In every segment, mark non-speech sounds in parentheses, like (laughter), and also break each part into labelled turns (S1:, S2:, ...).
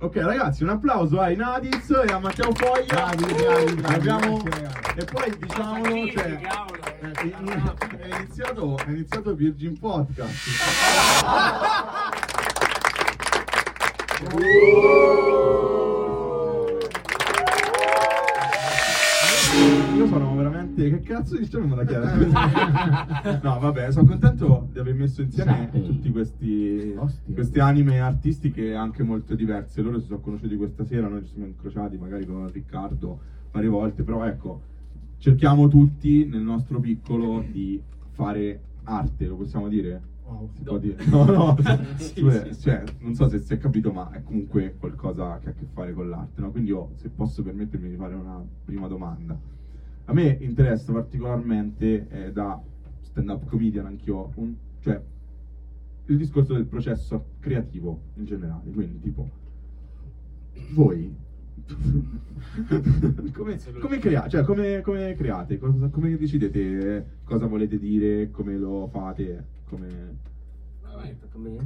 S1: Ok ragazzi, un applauso ai Nadis e a Matteo Foglia.
S2: Bravi, bravi, bravi,
S1: Abbiamo... E poi diciamolo, cioè, è, è- è iniziato, è iniziato Virgin Podcast. Io (laughs) veramente. Che cazzo diciamo da chiaro? (laughs) No, vabbè, sono contento di aver messo insieme
S3: Sì.
S1: tutti questi,
S2: Ostia.
S1: queste anime artistiche anche molto diverse. Loro si sono conosciuti questa sera, noi ci siamo incrociati magari con Riccardo varie volte, però ecco, cerchiamo tutti nel nostro piccolo di fare arte, lo possiamo dire?
S2: Wow.
S1: Si può dire? No, no, (laughs)
S3: Sì,
S1: cioè,
S3: sì.
S1: cioè, non so se si è capito, ma è comunque qualcosa che ha a che fare con l'arte, no? Quindi io, se posso permettermi di fare una prima domanda. A me interessa particolarmente, eh, da stand-up comedian anch'io, un- cioè, il discorso del processo creativo in generale, quindi tipo, voi (laughs) come, come, crea- cioè, come, come create? Cosa- come decidete eh, cosa volete dire, come lo fate? Come...
S4: Vai,
S3: Tocca a me?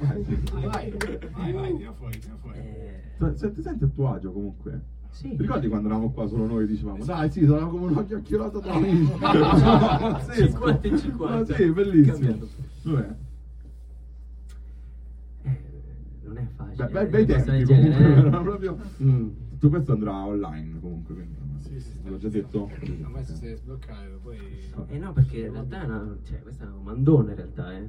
S4: vai, vai, vai, vai, tira fuori, tira fuori.
S3: Eh,
S1: Se- se ti senti a tuo agio comunque?
S3: Sì.
S1: Ricordi quando eravamo qua solo noi dicevamo dai sì, sarà come una chiacchierata tra (laughs) amici.
S3: 50 e 50.
S1: Ma sì, bellissimo. Vabbè.
S3: Eh, non è facile.
S1: Beh, bei, bei
S3: del
S1: tempi comunque,
S3: genere, eh. (laughs)
S1: era proprio...
S3: Mm.
S1: Tutto questo andrà online comunque, quindi
S4: Sì, sì,
S1: l'ho già detto.
S4: A me si deve sbloccare, poi...
S3: Eh no, perché in realtà è una, cioè, questa è una mandona in realtà, eh.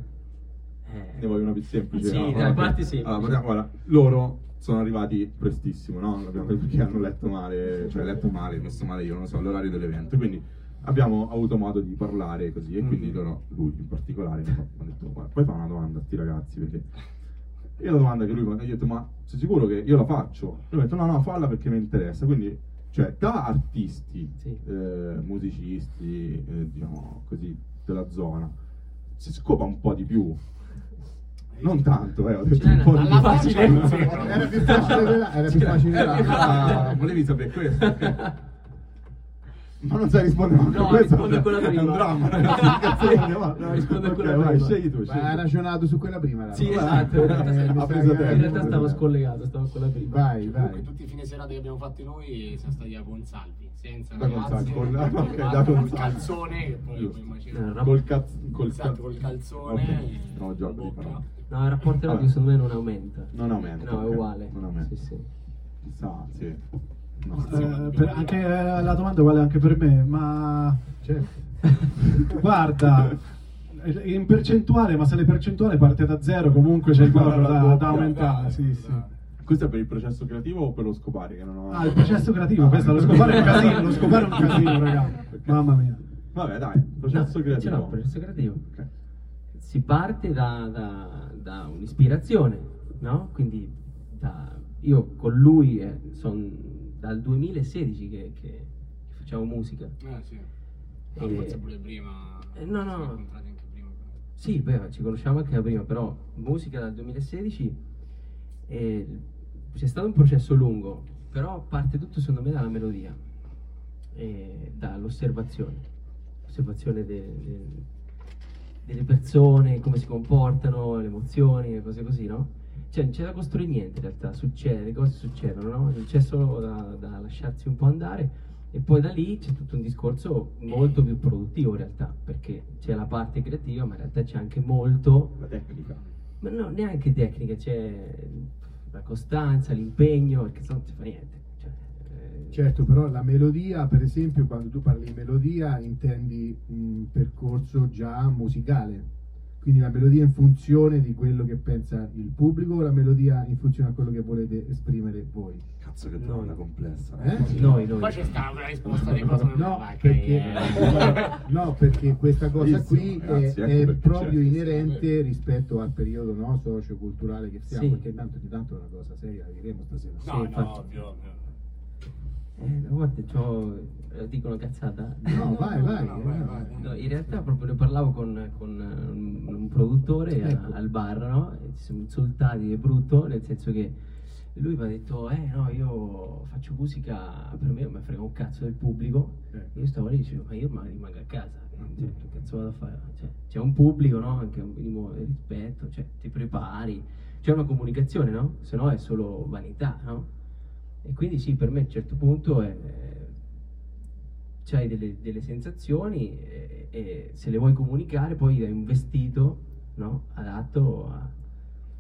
S3: Eh,
S1: Ne voglio una più semplice.
S3: Sì,
S1: no?
S3: dai,
S1: Ok.
S3: parti semplici.
S1: Allora, guarda, loro sono arrivati prestissimo, no? Abbiamo- Perché hanno letto male, cioè letto male, messo male io, non so, l'orario dell'evento. Quindi abbiamo avuto modo di parlare così e quindi
S3: Mhm.
S1: loro, lui in particolare, mi ha detto, guarda, poi fa una domanda a sti ragazzi, perché... Io la domanda che lui mi ha detto, ma sei sicuro che io la faccio? Lui ha detto, no, no, falla perché mi interessa. Quindi, cioè, da artisti,
S3: Sì.
S1: eh, musicisti, eh, diciamo così, della zona, si scopa un po' di più. Non tanto, eh, ho detto
S3: Cioè,
S1: un po' di
S3: facile.
S2: Era più facile era più facile di là.
S1: Ah, volevi sapere questo? Ma non sai rispondere
S3: No,
S1: a questo?
S3: rispondo con la
S1: È un
S3: prima.
S1: dramma, (laughs) ragazzi. che cazzo vogliamo fare?
S3: No, rispondo
S1: Ok,
S3: con la
S1: vai,
S3: prima.
S1: scegli tu,
S2: Ma
S1: scegli
S2: hai ragionato su quella prima? Rafa?
S3: Sì,
S2: Eh,
S3: esatto, in realtà,
S2: mi
S1: ha preso tempo.
S3: In realtà stavo scollegato, stavo con la prima.
S2: Vai,
S4: Comunque
S2: vai.
S4: tutti i fine serata che abbiamo fatto noi siamo stati a Consalvi, senza
S1: Da
S4: ragazzi,
S1: con-
S4: con-
S1: ok, da
S4: col calzone che poi puoi immaginare.
S3: Eh,
S1: Col cazzo, col
S4: Esatto, col calzone
S1: no, gioco di parole.
S3: No, il rapporto
S1: Vabbè.
S3: erotico secondo me non aumenta.
S1: Non aumenta,
S3: No, è uguale.
S1: Non aumenta.
S3: Sì, sì.
S1: Chissà, sì. No.
S5: Eh, per- anche eh, la domanda vale anche per me, ma
S2: Certo. (laughs)
S5: guarda, in percentuale, ma se le percentuale parte da zero, comunque c'è il valore da, da aumentare. Sì, sì.
S1: Questo è per il processo creativo o per lo scopare? Che non ho...
S5: Ah, il processo creativo, questo, lo scopare è un casino, lo scopare è un casino, raga. Mamma mia.
S1: Vabbè, dai, processo
S3: No,
S1: creativo.
S3: Ce l'ho, processo creativo.
S1: Ok.
S3: Si parte da, da- da un'ispirazione, no? Quindi da- io con lui sono dal 2016 che, che- facciamo musica.
S4: Eh sì. No,
S3: Eh,
S4: forse pure prima.
S3: eh, no, no.
S4: Prima.
S3: Sì, beh, ci conosciamo anche da prima, però musica dal 2016 e c'è stato un processo lungo, però parte tutto secondo me dalla melodia e dall'osservazione, osservazione de- de- delle persone, come si comportano, le emozioni, le cose così, no? Cioè non c'è da costruire niente in realtà, succede, le cose succedono, no? Non c'è solo da, da lasciarsi un po' andare e poi da lì c'è tutto un discorso molto più produttivo in realtà, perché c'è la parte creativa, ma in realtà c'è anche molto
S1: La tecnica.
S3: ma no, neanche tecnica, c'è la costanza, l'impegno, perché se no non si fa niente. Eh,
S2: Certo, però la melodia, per esempio, quando tu parli di melodia intendi un percorso già musicale. Quindi la melodia in funzione di quello che pensa il pubblico o la melodia in funzione a quello che volete esprimere voi?
S1: Cazzo che domanda complessa.
S2: Eh?
S3: Noi, noi.
S4: Poi c'è stata una risposta di cose
S2: No, perché, (laughs) no, perché questa cosa qui
S1: ragazzi,
S2: è,
S1: ecco
S2: è proprio inerente rispetto al periodo no, socio-culturale che siamo,
S3: Sì.
S2: perché tanto di tanto è una cosa seria, la diremo stasera.
S4: No,
S3: Sì,
S4: no,
S3: infatti.
S4: ovvio, ovvio.
S3: Eh, guarda, c'ho, eh, dico una cazzata.
S2: No, vai, vai.
S4: no,
S2: eh,
S4: vai, vai.
S3: No, in realtà proprio ne parlavo con, con, eh, un, produttore a-
S2: Ecco.
S3: al bar, no? E ci siamo insultati di brutto, nel senso che lui mi ha detto, eh no, io faccio musica, per me non mi frega un cazzo del pubblico.
S2: Eh.
S3: Io stavo lì e dicevo, ma io ma rimango a casa, cioè, che cazzo vado a fare? Cioè, c'è un pubblico, no? Anche un minimo di rispetto, cioè, ti prepari, c'è una comunicazione, no? Se no è solo vanità, no? E quindi sì, per me a un certo punto è, c'hai delle, delle sensazioni e, e se le vuoi comunicare poi hai un vestito no? adatto a...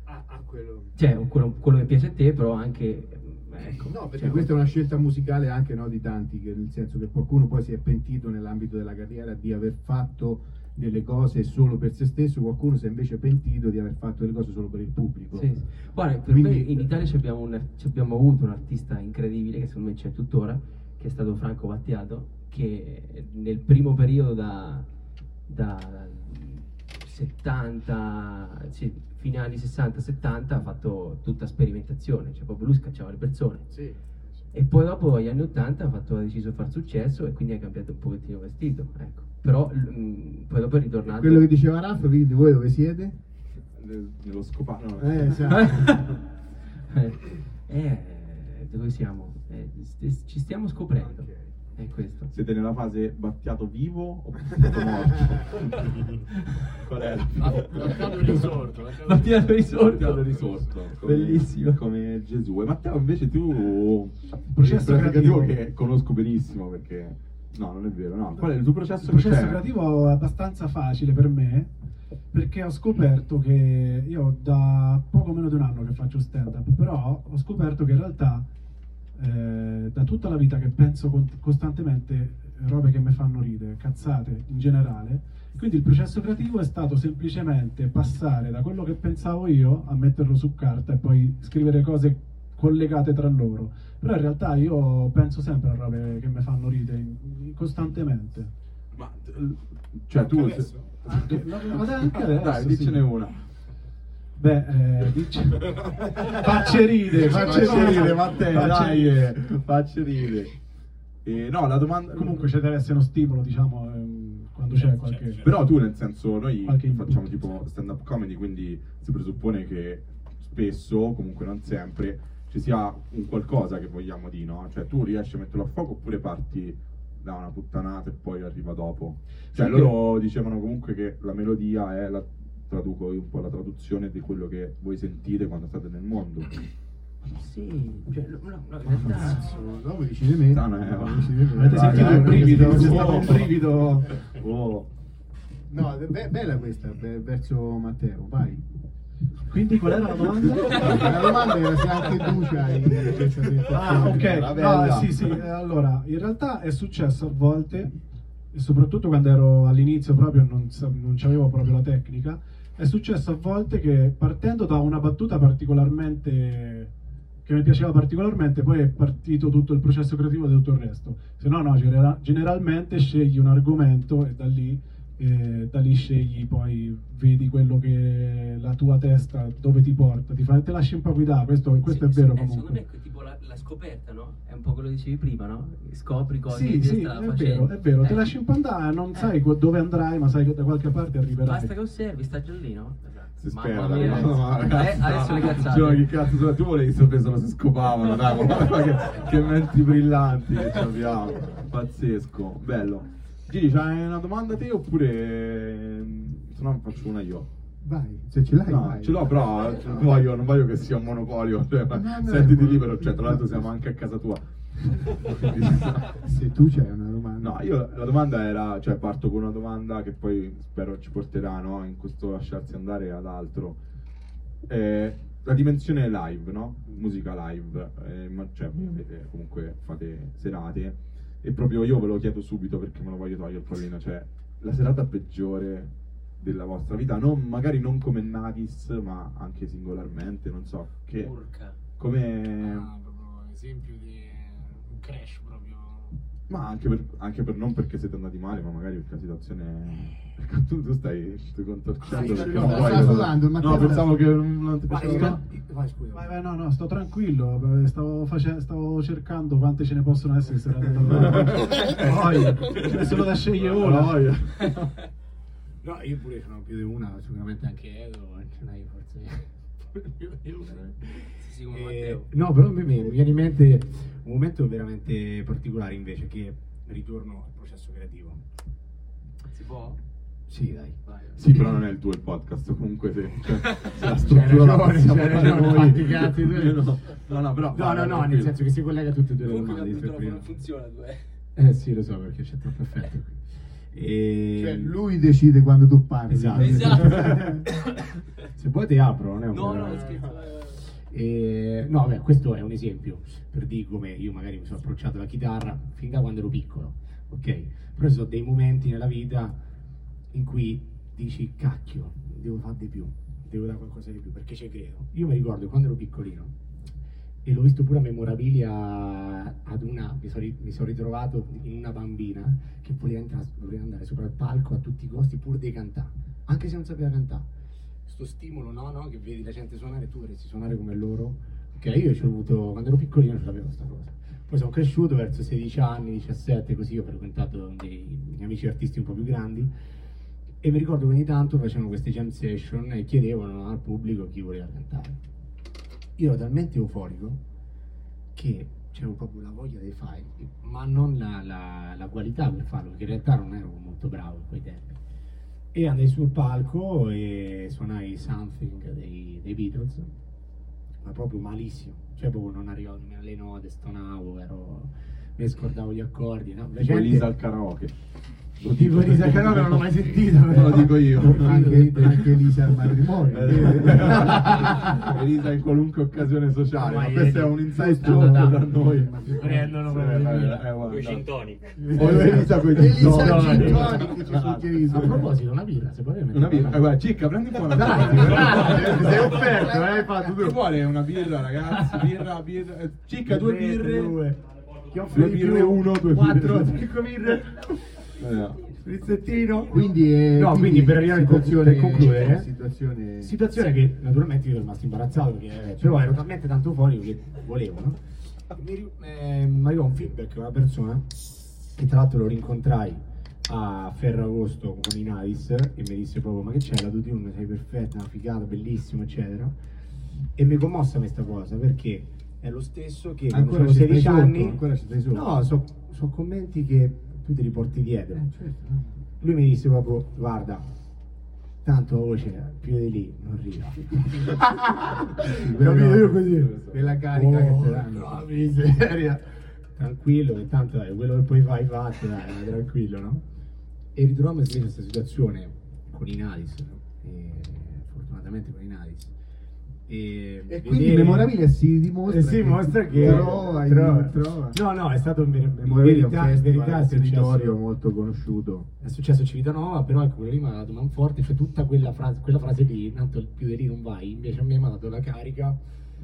S2: Ah, ah, quello.
S3: Cioè, quello, quello che piace a te, però anche... Ecco,
S2: No, perché
S3: cioè,
S2: questa è una scelta musicale anche no, di tanti, che nel senso che qualcuno poi si è pentito nell'ambito della carriera di aver fatto delle cose solo per se stesso, qualcuno si è invece pentito di aver fatto delle cose solo per il pubblico.
S3: Sì, sì. Guarda, per
S2: Quindi-
S3: me in Italia ci abbiamo, un- ci abbiamo avuto un artista incredibile, che secondo me c'è tuttora, che è stato Franco Battiato, che nel primo periodo da, da 70, sì, fine anni 60-70 ha fatto tutta sperimentazione, cioè proprio lui scacciava le persone.
S2: Sì.
S3: E poi dopo agli anni 80 ha, fatto, ha deciso di far successo e quindi ha cambiato un pochettino vestito, ecco. Però mh, poi dopo è ritornato...
S2: Quello che diceva Raffa, quindi voi dove siete?
S1: Nel- Nello scopato. no.
S2: Eh, esatto. (laughs)
S3: Eh, eh, dove siamo? Eh, st- ci stiamo scoprendo.
S2: Ok.
S3: È questo.
S1: Siete nella fase battiato vivo o (laughs) battiato morto? Qual è la
S4: Lasciato risorto.
S3: Battiato risorto.
S1: Battiato risorto. Come,
S3: Bellissimo.
S1: Come Gesù. E Matteo invece tu...
S5: processo
S1: il creativo
S5: creativo.
S1: che conosco benissimo perché... No, non è vero, no. Qual è il tuo processo?
S5: Il processo creativo è abbastanza facile per me perché ho scoperto che io da poco meno di un anno che faccio stand up, però ho scoperto che in realtà eh, da tutta la vita che penso con- costantemente robe che mi fanno ridere, cazzate in generale, quindi il processo creativo è stato semplicemente passare da quello che pensavo io a metterlo su carta e poi scrivere cose collegate tra loro. Però in realtà io penso sempre a robe che mi fanno ridere costantemente.
S1: Ma, cioè tu...
S4: Adesso? (laughs)
S5: Anche, no, no, anche adesso,
S1: Dai,
S5: sì.
S1: dicene una.
S5: Beh, eh, dice... (laughs) facce ride, facce ride,
S1: ridere, Matteo,
S5: facce
S1: dai,
S5: ride.
S1: eh, facci ridere. E no, la domanda...
S5: Comunque ci deve essere uno stimolo, diciamo, ehm, quando c'è qualche...
S4: certo.
S1: Però tu nel senso, noi facciamo tipo stand up comedy, quindi si presuppone che spesso, comunque non sempre, ci sia un qualcosa che vogliamo dire, no? Cioè tu riesci a metterlo a fuoco oppure parti da una puttanata e poi arriva dopo. Cioè
S5: Sì,
S1: loro dicevano comunque che la melodia è la traduco io un po' la traduzione di quello che voi sentite quando state nel mondo. (coughs)
S3: Sì, cioè, no, no, no, realtà...
S2: No, voi decide me.
S1: No, no, eh,
S2: No, me.
S5: Avete sentito il brivido? C'è stato un brivido...
S1: Oh.
S2: No, è be- bella questa, be- verso Matteo, vai.
S5: Quindi qual era la domanda?
S2: La domanda era se anche tu c'hai.
S5: Ah, ok.
S1: Bella.
S5: sì, sì. eh, Allora, in realtà è successo a volte, e soprattutto quando ero all'inizio proprio non, non c'avevo proprio la tecnica, è successo a volte che partendo da una battuta particolarmente che mi piaceva particolarmente, poi è partito tutto il processo creativo di tutto il resto. Se no, no, genera- generalmente scegli un argomento e da lì, eh, da lì scegli, poi vedi quello che la tua testa dove ti porta, ti, fa, te lasci un po' guidare, questo, questo
S3: Sì,
S5: è vero
S3: sì, eh,
S5: comunque.
S3: Secondo me è tipo la, la scoperta, no? È un po' quello che dicevi prima, no? Scopri cose
S5: Sì,
S3: che ti
S5: sì, è
S3: facendo.
S5: vero, è vero, te
S3: Eh.
S5: lasci un po' andare, non
S3: Eh.
S5: sai dove andrai, ma sai che da qualche parte arriverai.
S3: Basta che osservi, sta già lì, no?
S1: Si
S3: Mamma
S1: spera, no, no,
S3: eh,
S1: ragazzi,
S3: adesso
S1: no.
S3: le cazzate.
S1: Cioè, che cazzo tu volevi sapere solo se scopavano, dai, che, che menti brillanti che abbiamo. Pazzesco, bello. Gigi, c'hai una domanda te oppure se no faccio una io?
S2: Vai, se ce l'hai,
S1: No,
S2: vai.
S1: ce l'ho, però non voglio, non voglio che sia un monopolio. (laughs) Cioè,
S2: No, no,
S1: sentiti libero, cioè, tra l'altro siamo anche a casa tua. (laughs)
S2: Se tu c'hai una domanda.
S1: No, io la domanda era, cioè parto con una domanda che poi spero ci porterà no, in questo lasciarsi andare ad altro. Eh, la dimensione live, no? Musica live, eh, ma- cioè voi avete comunque fate serate e proprio io ve lo chiedo subito perché me lo voglio togliere il pallino, cioè la serata peggiore della vostra vita, non- magari non come Navis, ma anche singolarmente, non so, che
S3: Urca.
S1: come
S4: Ah, proprio esempio di un crash proprio.
S1: Ma anche per, anche per non perché siete andati male, ma magari perché la situazione. Ecco, tu, tu stai contorcendo
S4: Ah,
S1: perché
S4: sta
S1: voglio-
S2: sudando,
S1: No,
S2: Matteo
S1: pensavo che non, ti
S4: Vai,
S1: piaceva.
S4: vai, vai, scusa.
S5: Vai, vai, no, no, sto tranquillo, eh, stavo, face- stavo cercando quante ce ne possono essere se Poi, se lo da scegliere
S1: No,
S5: una. (laughs)
S4: No, io pure sono più di una, sicuramente anche Edo, ce n'hai forse Eh, no, però mi mi viene in mente un momento veramente particolare invece che ritorno al processo creativo.
S3: Si può?
S4: Sì, dai.
S1: Sì, però non è il tuo il podcast, comunque se, (laughs) cioè, se la struttura la a fare noi.
S4: cazzi (laughs)
S1: no, no, no, però
S4: No,
S1: vai,
S4: no, no, nel senso che si collega a tutte e due le
S3: Comunque
S4: domande.
S3: il
S4: per
S3: microfono
S4: prima.
S3: non funziona, due.
S4: Eh sì, lo so perché c'è troppo effetto qui. E...
S2: Cioè, lui decide quando tu parli.
S4: Esatto.
S3: Esatto. (laughs)
S4: Se vuoi ti apro, non è un
S3: No,
S4: problema.
S3: no, scherzo. vai, vai, vai.
S4: E, no, beh, questo è un esempio per dire come io magari mi sono approcciato alla chitarra fin da quando ero piccolo, ok? Però ci sono dei momenti nella vita in cui dici, cacchio, devo fare di più, devo dare qualcosa di più, perché ci credo. Io mi ricordo quando ero piccolino e l'ho visto pure a memorabilia ad una, mi sono, ritrovato in una bambina che voleva, entrare, voleva andare sopra il palco a tutti i costi pur di cantare, anche se non sapeva cantare. Sto stimolo, no, no, che vedi la gente suonare, tu dovresti suonare come loro. Ok, io ci ho avuto, quando ero piccolino ce l'avevo questa cosa. Poi sono cresciuto verso 16 anni, 17, così ho frequentato dei amici artisti un po' più grandi e mi ricordo che ogni tanto facevano queste jam session e chiedevano al pubblico chi voleva cantare. Io ero talmente euforico che c'avevo proprio la voglia di fare, ma non la, la- la qualità per farlo, perché in realtà non ero molto bravo in quei tempi. E andai sul palco e suonai Something dei, dei Beatles, ma proprio malissimo, cioè proprio non arrivavo nemmeno alle note, stonavo, ero, mi scordavo gli accordi, no? Gente-
S1: Elisa al karaoke. Lo
S4: Tipo al karaoke non l'ho mai sentito, però.
S1: lo dico io.
S2: anche, anche Elisa al matrimonio.
S1: Elisa in qualunque occasione sociale,
S4: Ma
S1: ma questo è un inside joke
S4: andando.
S1: da noi.
S4: Prendono proprio
S1: eh, eh,
S6: tonic.
S1: O Elisa con i
S2: Elisa
S1: gin
S2: al
S1: tonic.
S2: gin tonic ci suggerisco.
S4: A proposito, una birra, se puoi
S1: Una birra, eh, guarda, Cicca, prendi un po' una
S4: Dai,
S1: birra.
S4: sei offerto, eh, hai fatto tu.
S1: vuole una birra, ragazzi? Birra, birra. eh, Cicca, due birre.
S4: due. Di
S1: birre, uno, due
S4: Quattro,
S1: birre.
S4: cinque birre.
S1: Eh, no.
S4: Sprizzettino.
S2: Quindi, è,
S4: No, quindi per arrivare
S2: situazione,
S4: per concludere,
S2: situazione,
S4: Situazione che naturalmente io ero rimasto imbarazzato perché però ero talmente tanto euforico che volevo, no? Mi, eh, mi arrivò un feedback da una persona che tra l'altro lo rincontrai a Ferragosto con i Navis e mi disse proprio ma che c'è la Tutune, sei perfetta, una figata, bellissimo eccetera e mi commossa questa cosa perché è lo stesso che
S2: Ancora
S4: avevo
S2: ci stai
S4: 16
S2: sotto?
S4: anni
S2: Ancora ci stai sotto?
S4: no, sono commenti che tu ti riporti dietro
S2: Eh, certo.
S4: lui mi disse proprio guarda tanto la voce più di lì non arriva Capito? Io così.
S2: Quella carica che
S4: Oh,
S2: te danno.
S4: no, miseria. (laughs) Tranquillo, che tanto dai, quello che poi fai fatto, dai, tranquillo, no? E ritrovammo in questa situazione con i Nadis, e, fortunatamente con. E,
S2: E quindi
S4: vedere-
S2: Memorabilia si dimostra
S4: Eh sì, mostra che
S2: trova,
S4: trova.
S2: trova.
S4: No, no, è stato in, ver- in
S2: Memorabilia è un
S4: verità, in
S2: festival
S4: verità
S2: territorio molto conosciuto.
S4: è successo a Civitanova, però ecco, quello lì mi ha dato manforte, cioè tutta quella frase, quella frase lì, tanto più di lì non vai, invece a me mi ha dato la carica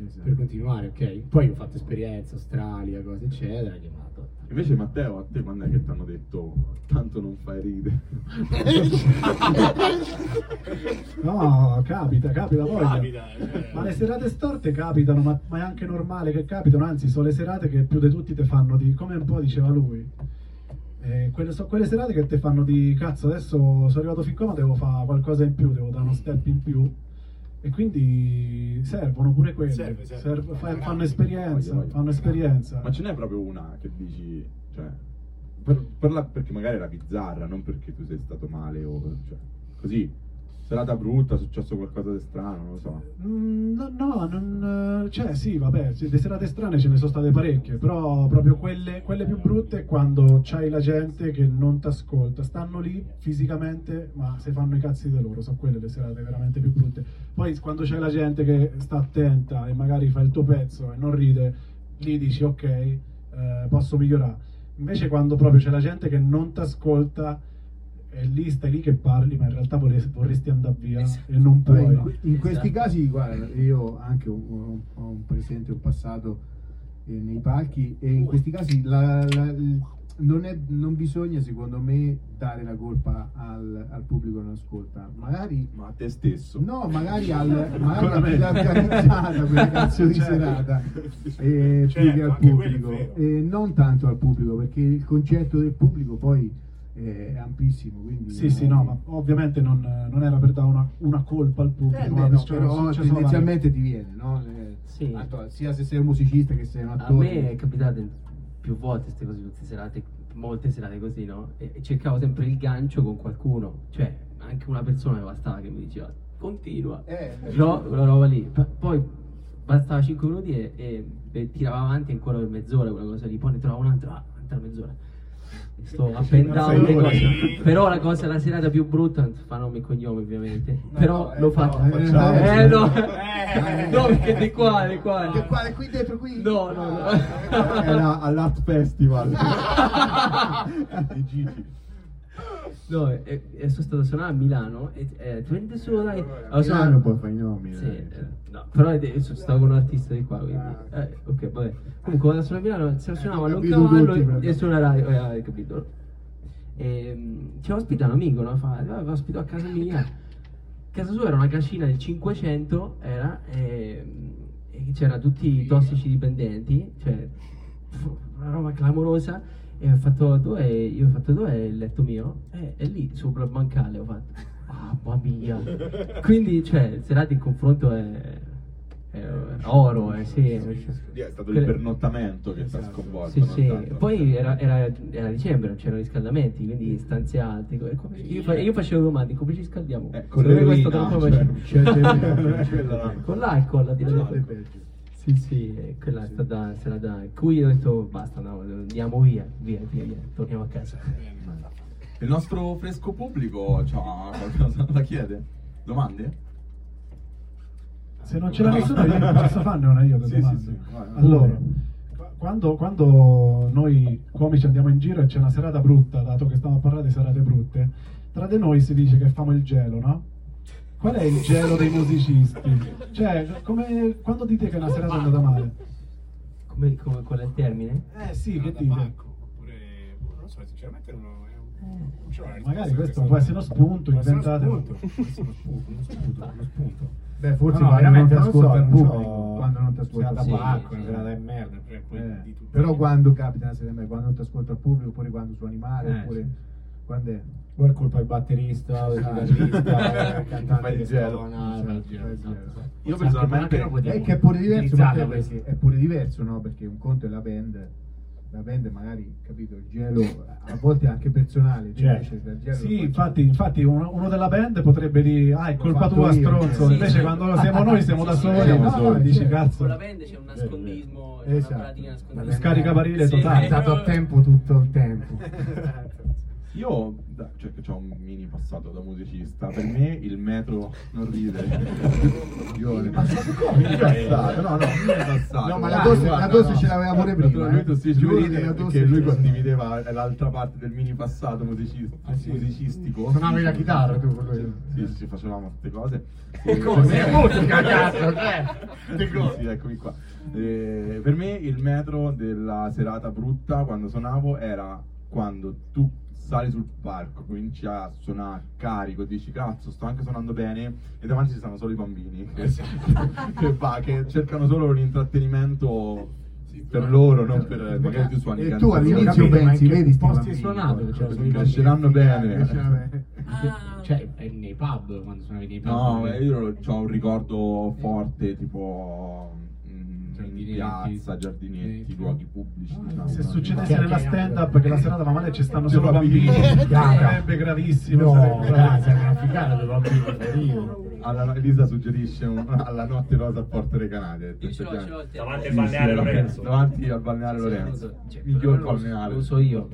S2: Esatto.
S4: per continuare, ok? Poi ho fatto esperienza, Australia, cose eccetera, che.
S1: Invece Matteo, a te quando è che ti hanno detto tanto non fai ride? (laughs)
S5: No, capita, capita poi.
S6: Capita, cioè.
S5: Ma le serate storte capitano, ma, ma è anche normale che capitano, anzi sono le serate che più di tutti te fanno di, come un po' diceva lui, eh, quelle, sono quelle serate che te fanno di cazzo, adesso sono arrivato fin qua ma devo fare qualcosa in più, devo dare uno step in più. E quindi servono pure quelle,
S4: Serve, serve.
S5: Serve- fa-
S4: Ragazzi,
S5: fanno esperienza,
S1: voglio, voglio.
S5: fanno esperienza.
S1: Ma ce n'è proprio una che dici, cioè, per, per la- perché magari era bizzarra, non perché tu sei stato male o cioè, così. Serata brutta, è successo qualcosa di strano, non lo so.
S5: Mm, No, no, non, eh, cioè sì, vabbè, le serate strane ce ne sono state parecchie, però proprio quelle, quelle più brutte è quando c'hai la gente che non ti ascolta, stanno lì fisicamente, ma se fanno i cazzi di loro, sono quelle le serate veramente più brutte. Poi quando c'è la gente che sta attenta e magari fa il tuo pezzo e non ride, lì dici ok, eh, posso migliorare. Invece quando proprio c'è la gente che non ti ascolta, e lì stai lì che parli, ma in realtà vorresti, vorresti andare via e non puoi.
S2: in, in questi
S3: Esatto.
S2: casi, guarda, io anche ho, ho- ho un presente, un passato eh, nei palchi e in questi casi la- la- non, è- non bisogna, secondo me, dare la colpa al, al pubblico che non ascolta. Magari
S1: Ma a te stesso.
S2: No, magari al magari
S5: la
S2: a chi organizzata quella (laughs) cazzo di
S5: Certo.
S2: serata (laughs) eh, più
S4: Certo,
S2: che al pubblico e non tanto al pubblico perché il concetto del pubblico poi eh, è ampissimo quindi
S5: Sì, sì, no, ma ovviamente non, non era per dare una, una colpa al pubblico,
S2: eh,
S5: ma
S2: beh, no,
S5: cioè,
S2: però tendenzialmente ti viene no? Eh,
S3: Sì.
S2: tanto, sia se sei un musicista che sei un
S3: A
S2: attore
S3: me è capitato più volte queste cose, tutte serate, molte serate così, no? E e cercavo sempre il gancio con qualcuno, cioè anche una persona che bastava che mi diceva continua.
S2: Eh.
S3: No, quella roba lì. P- poi bastava 5 minuti e, e- e tirava avanti ancora per mezz'ora quella cosa lì. Poi ne trovavo un'altra, un'altra mezz'ora. Sto up and down le cose. Però la cosa, la serata più brutta, fa nome e cognome ovviamente. Però
S2: no,
S3: l'ho
S2: eh,
S3: fatta.
S2: no, facciamo.
S3: eh no,
S4: Eh,
S3: no, perché di qua, di qua.
S2: Che qua, qui dentro, qui?
S3: No, no, no.
S1: Era all'Art Festival (laughs) di Gigi.
S3: No, e, e sono stato a suonare a Milano e eh, tu vendi su dai. Allora,
S2: Milano
S3: suonato-
S2: poi fai i nomi.
S3: Sì,
S2: dai.
S3: eh, no, però è- sono stato con un artista di qua, quindi. Eh, ok, vabbè. Comunque quando sono a Milano si suonava
S2: Abbiamo
S3: un
S2: capito
S3: cavallo
S2: tutti,
S3: e su una radio, eh, hai capito? E, mm, ci ospita un amico, no? Fa, "Ah, vi ospito a casa mia. Casa sua era una cascina del 500, era, e, e c'era tutti i tossici dipendenti, cioè una roba clamorosa. E ho fatto dove io ho fatto è il letto mio? E, e lì sopra il bancale ho fatto. Mamma mia! Quindi, cioè, serate in confronto è, è oro, eh, sì.
S1: È stato il pernottamento che ti ha sconvolto.
S3: Sì, sì.
S1: tanto.
S3: Poi era, era, era dicembre, non c'erano riscaldamenti, quindi stanziati. come- come- Io, fa- io facevo domande, come ci scaldiamo?
S1: Eh, con l'eroina,
S3: troppo
S1: cioè. Quella no.
S3: Con l'alcol, la. Sì, sì, quella è stata serata in cui ho detto basta, no, andiamo via, via, via, via, torniamo a casa.
S1: Il nostro fresco pubblico c'ha qualcosa da chiedere? Domande?
S5: Se non ce l'ha nessuno, io posso farne una io.
S1: Sì,
S5: domande.
S1: sì, sì, vai, vai.
S5: Allora, qu- quando, quando noi comici andiamo in giro e c'è una serata brutta, dato che stiamo a parlare di serate brutte, tra di noi si dice che famo il gelo, no? Qual è il gelo dei musicisti? Cioè, come, quando dite che una serata è andata male?
S3: Come, come qual è il termine?
S5: Eh sì, che
S4: da
S5: dite?
S4: banco, oppure boh, non lo so, sinceramente non, ho- una risposta
S5: Magari questo può essere uno spunto,
S4: essere uno spunto, uno spunto, uno spunto.
S2: Beh, forse
S4: No, no,
S2: quando non ti
S4: veramente, non lo so,
S2: ascolta il pubblico,
S4: so.
S2: quando non ti ascolta
S4: Serata
S2: pubblico.
S4: pacco, una
S3: sì.
S4: serata di merda,
S2: Eh. Però quando capita una serie quando non ti ascolta il pubblico, oppure quando suoni male,
S4: Eh,
S2: oppure
S4: sì.
S2: Quando è?
S4: O è colpa del batterista, o del
S2: Ah.
S4: chitarrista, o del (laughs) cantante
S1: il
S4: che
S1: gelo.
S4: suona,
S2: Esatto,
S4: fai il gelo, esatto,
S2: gelo.
S4: esatto.
S1: Io
S4: Sì,
S1: personalmente-
S4: potremmo
S2: È che è pure diverso, perché, perché è pure diverso, no? Perché un conto è la band, la band magari, capito, il gelo a volte è anche personale, tu
S4: Certo.
S2: gelo lo
S5: Sì, infatti, infatti uno, uno della band potrebbe dire ah è colpa tua
S2: io,
S5: stronzo,
S2: sì.
S5: invece quando siamo (laughs) noi siamo da
S3: Sì,
S5: soli,
S3: siamo
S5: no,
S2: soli.
S5: dici
S2: Con
S5: cazzo.
S3: Con la band c'è un nascondismo, c'è
S2: Esatto.
S3: una pratica nascondismo.
S2: La
S5: Scaricabarile
S3: Sì.
S5: totale.
S2: È stato a tempo tutto il tempo.
S1: Io, da- cioè che ho un mini passato da musicista, per me il metro non ride. (laughs) Io ne passato (laughs) come? Mini passato, no, no, mini passato.
S2: No, ma la tosse- la tosse ce l'aveva pure prima,
S1: Lui,
S2: eh.
S1: sì,
S2: Giuro
S1: giuro
S2: che
S1: che lui condivideva l'altra parte del mini passato musicista, musicistico.
S2: Suonavi la chitarra tu lui.
S1: Sì, sì, facevamo queste cose.
S2: Che cose? È musica, cazzo,
S1: Sì,
S2: cose?
S1: sì, eccomi qua. Eh, per me il metro della serata brutta quando suonavo era quando tu sali sul palco, cominci a suonare carico, dici cazzo sto anche suonando bene e davanti ci stanno solo i bambini che, (laughs) che va, che cercano solo un intrattenimento per loro, non per magari tu suoni
S2: E tu all'inizio pensi,
S4: che
S2: vedi sti
S4: posti suonato? Cioè, sono i
S1: cresceranno bene. (laughs)
S2: bene.
S4: Cioè, è nei pub, quando suonavi nei pub.
S1: No,
S4: eh.
S1: eh, io ho un ricordo forte tipo in
S4: Giardinetti.
S1: piazza, giardinetti, luoghi pubblici.
S4: Ah,
S1: diciamo,
S5: Se
S1: no?
S5: succedesse
S4: Che-
S5: nella
S4: che-
S5: stand up che la serata va male ci stanno solo (laughs)
S1: bambini.
S5: sarebbe gravissimo.
S4: No,
S5: sarebbe
S4: feriti. (laughs)
S1: Alla, Elisa suggerisce un- alla notte rosa a Porto Recanate.
S3: Io ce l'ho, ce l'ho.
S6: Davanti al balneare Lorenzo.
S1: Davanti al balneare Lorenzo.
S3: cioè,
S1: Miglior balneare.
S3: Lo so io.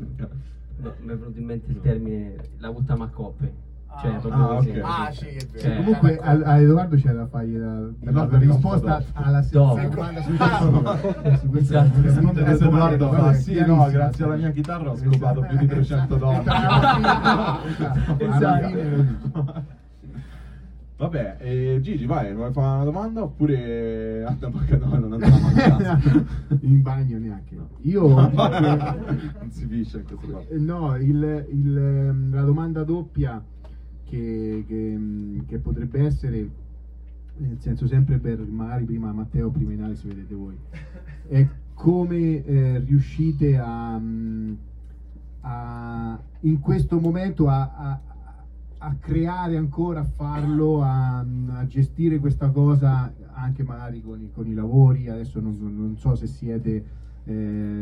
S3: No, mi è venuto in mente il termine la buttiamo a coppe. Cioè,
S2: Ah,
S3: proprio
S1: ah,
S3: così.
S4: Ah, sì, è vero.
S3: Cioè,
S2: Comunque a, a Edoardo c'è da fargli la, la,
S1: no,
S2: la risposta alla seconda. Su la domanda,
S1: Edoardo fa sì, no, grazie alla mia chitarra ho scopato più di 300 donne. (laughs)
S2: Esatto. Alla fine lo dici.
S1: Vabbè, eh, Gigi, vai, vuoi fare una domanda oppure a no, non andiamo a casa? (laughs)
S2: in bagno neanche.
S1: No.
S2: Io (laughs)
S1: non si dice in questo.
S2: Eh, No, il- il, la domanda doppia che, che, che potrebbe essere, nel senso sempre per magari prima Matteo, prima in si vedete voi, (laughs) è come eh, riuscite a, a- in questo momento a, a- a creare ancora, a farlo, a, a gestire questa cosa anche magari con i, con i lavori. Adesso non, non so se siete eh,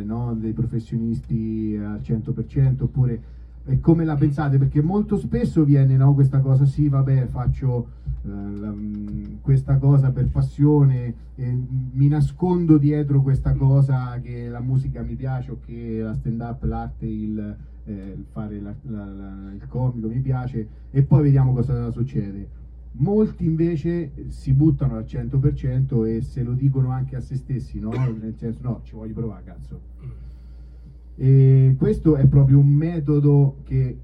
S2: no, dei professionisti al 100% oppure e come la pensate? Perché molto spesso viene no, questa cosa, sì vabbè faccio eh, mh, questa cosa per passione, e mi nascondo dietro questa cosa che la musica mi piace o che la stand up, l'arte, il, eh, fare la- la- la- il comico mi piace e poi vediamo cosa succede. Molti invece si buttano al 100% e se lo dicono anche a se stessi, no? Nel senso, no, ci voglio provare, cazzo. E questo è proprio un metodo che,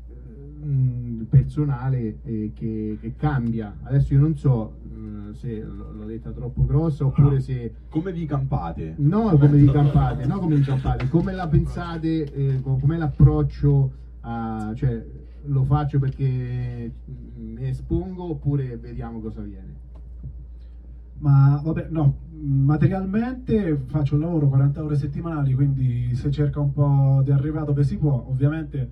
S2: mm, personale eh, che, che cambia. Adesso io non so mm, se l'ho detta troppo grossa oppure se...
S1: Come vi campate?
S2: No, come vi campate, no come vi campate, come la pensate, eh, co- com'è l'approccio a... cioè lo faccio perché mm, mi espongo oppure vediamo cosa viene.
S5: Ma vabbè, no, materialmente faccio un lavoro 40 ore settimanali, quindi se cerca un po' di arrivare dove si può, ovviamente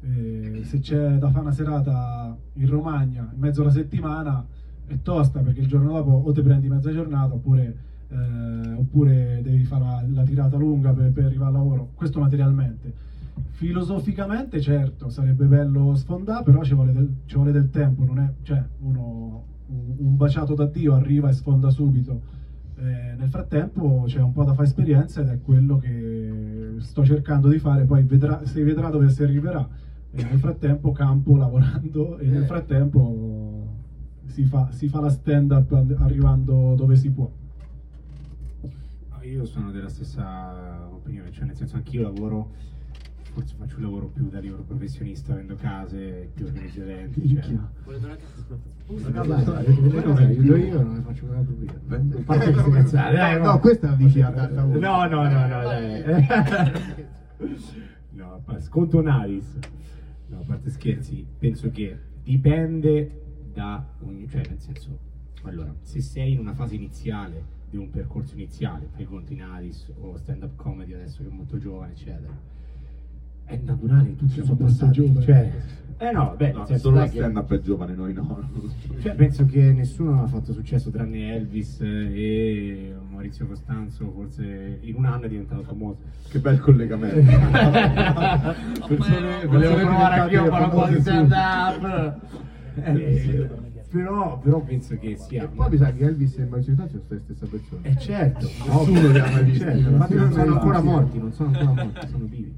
S5: eh, se c'è da fare una serata in Romagna in mezzo alla settimana è tosta perché il giorno dopo o ti prendi mezza giornata oppure, eh, oppure devi fare la, la tirata lunga per, per arrivare al lavoro, questo materialmente. Filosoficamente certo, sarebbe bello sfondare, però ci vuole del, ci vuole del tempo, non è, cioè uno un, un baciato da Dio arriva e sfonda subito. Eh, nel frattempo c'è un po' da fare esperienza ed è quello che sto cercando di fare, poi vedrà, si vedrà dove si arriverà. E nel frattempo campo lavorando e nel frattempo si fa, si fa la stand up arrivando dove si può.
S4: No, Io sono della stessa opinione, cioè nel senso anch'io lavoro, forse faccio un lavoro più da libero professionista, vendo case, più organizzo eventi, cioè,
S2: aiuto io, non ne faccio una
S4: Non faccio cazzate, dai,
S2: No, questa la dici a tartaruga.
S4: No, no, no, no, dai. (laughs) no, sconto Navis. No, a parte scherzi, penso che dipende da ogni, cioè nel senso, allora, se sei in una fase iniziale di un percorso iniziale, fai conto in Navis o stand up comedy adesso che è molto giovane, eccetera. È naturale, tutti
S5: Siamo
S4: passati,
S5: giovani.
S4: cioè, eh no, beh,
S1: No,
S4: senso,
S1: solo la stand up è giovane, noi no.
S4: cioè, penso che nessuno ha fatto successo tranne Elvis e Maurizio Costanzo, forse in un anno è diventato famoso.
S1: che bel collegamento. (laughs) Persone-
S4: Volevo provare anch'io a fare un po' di stand up. Eh, però, però penso che sia.
S2: E poi mi sa che Elvis e Maurizio Costanzo sono la stessa persona.
S4: Eh certo,
S2: Nessuno li ha mai visti.
S4: Certo, infatti non sono ancora morti, non sono ancora morti, sono vivi.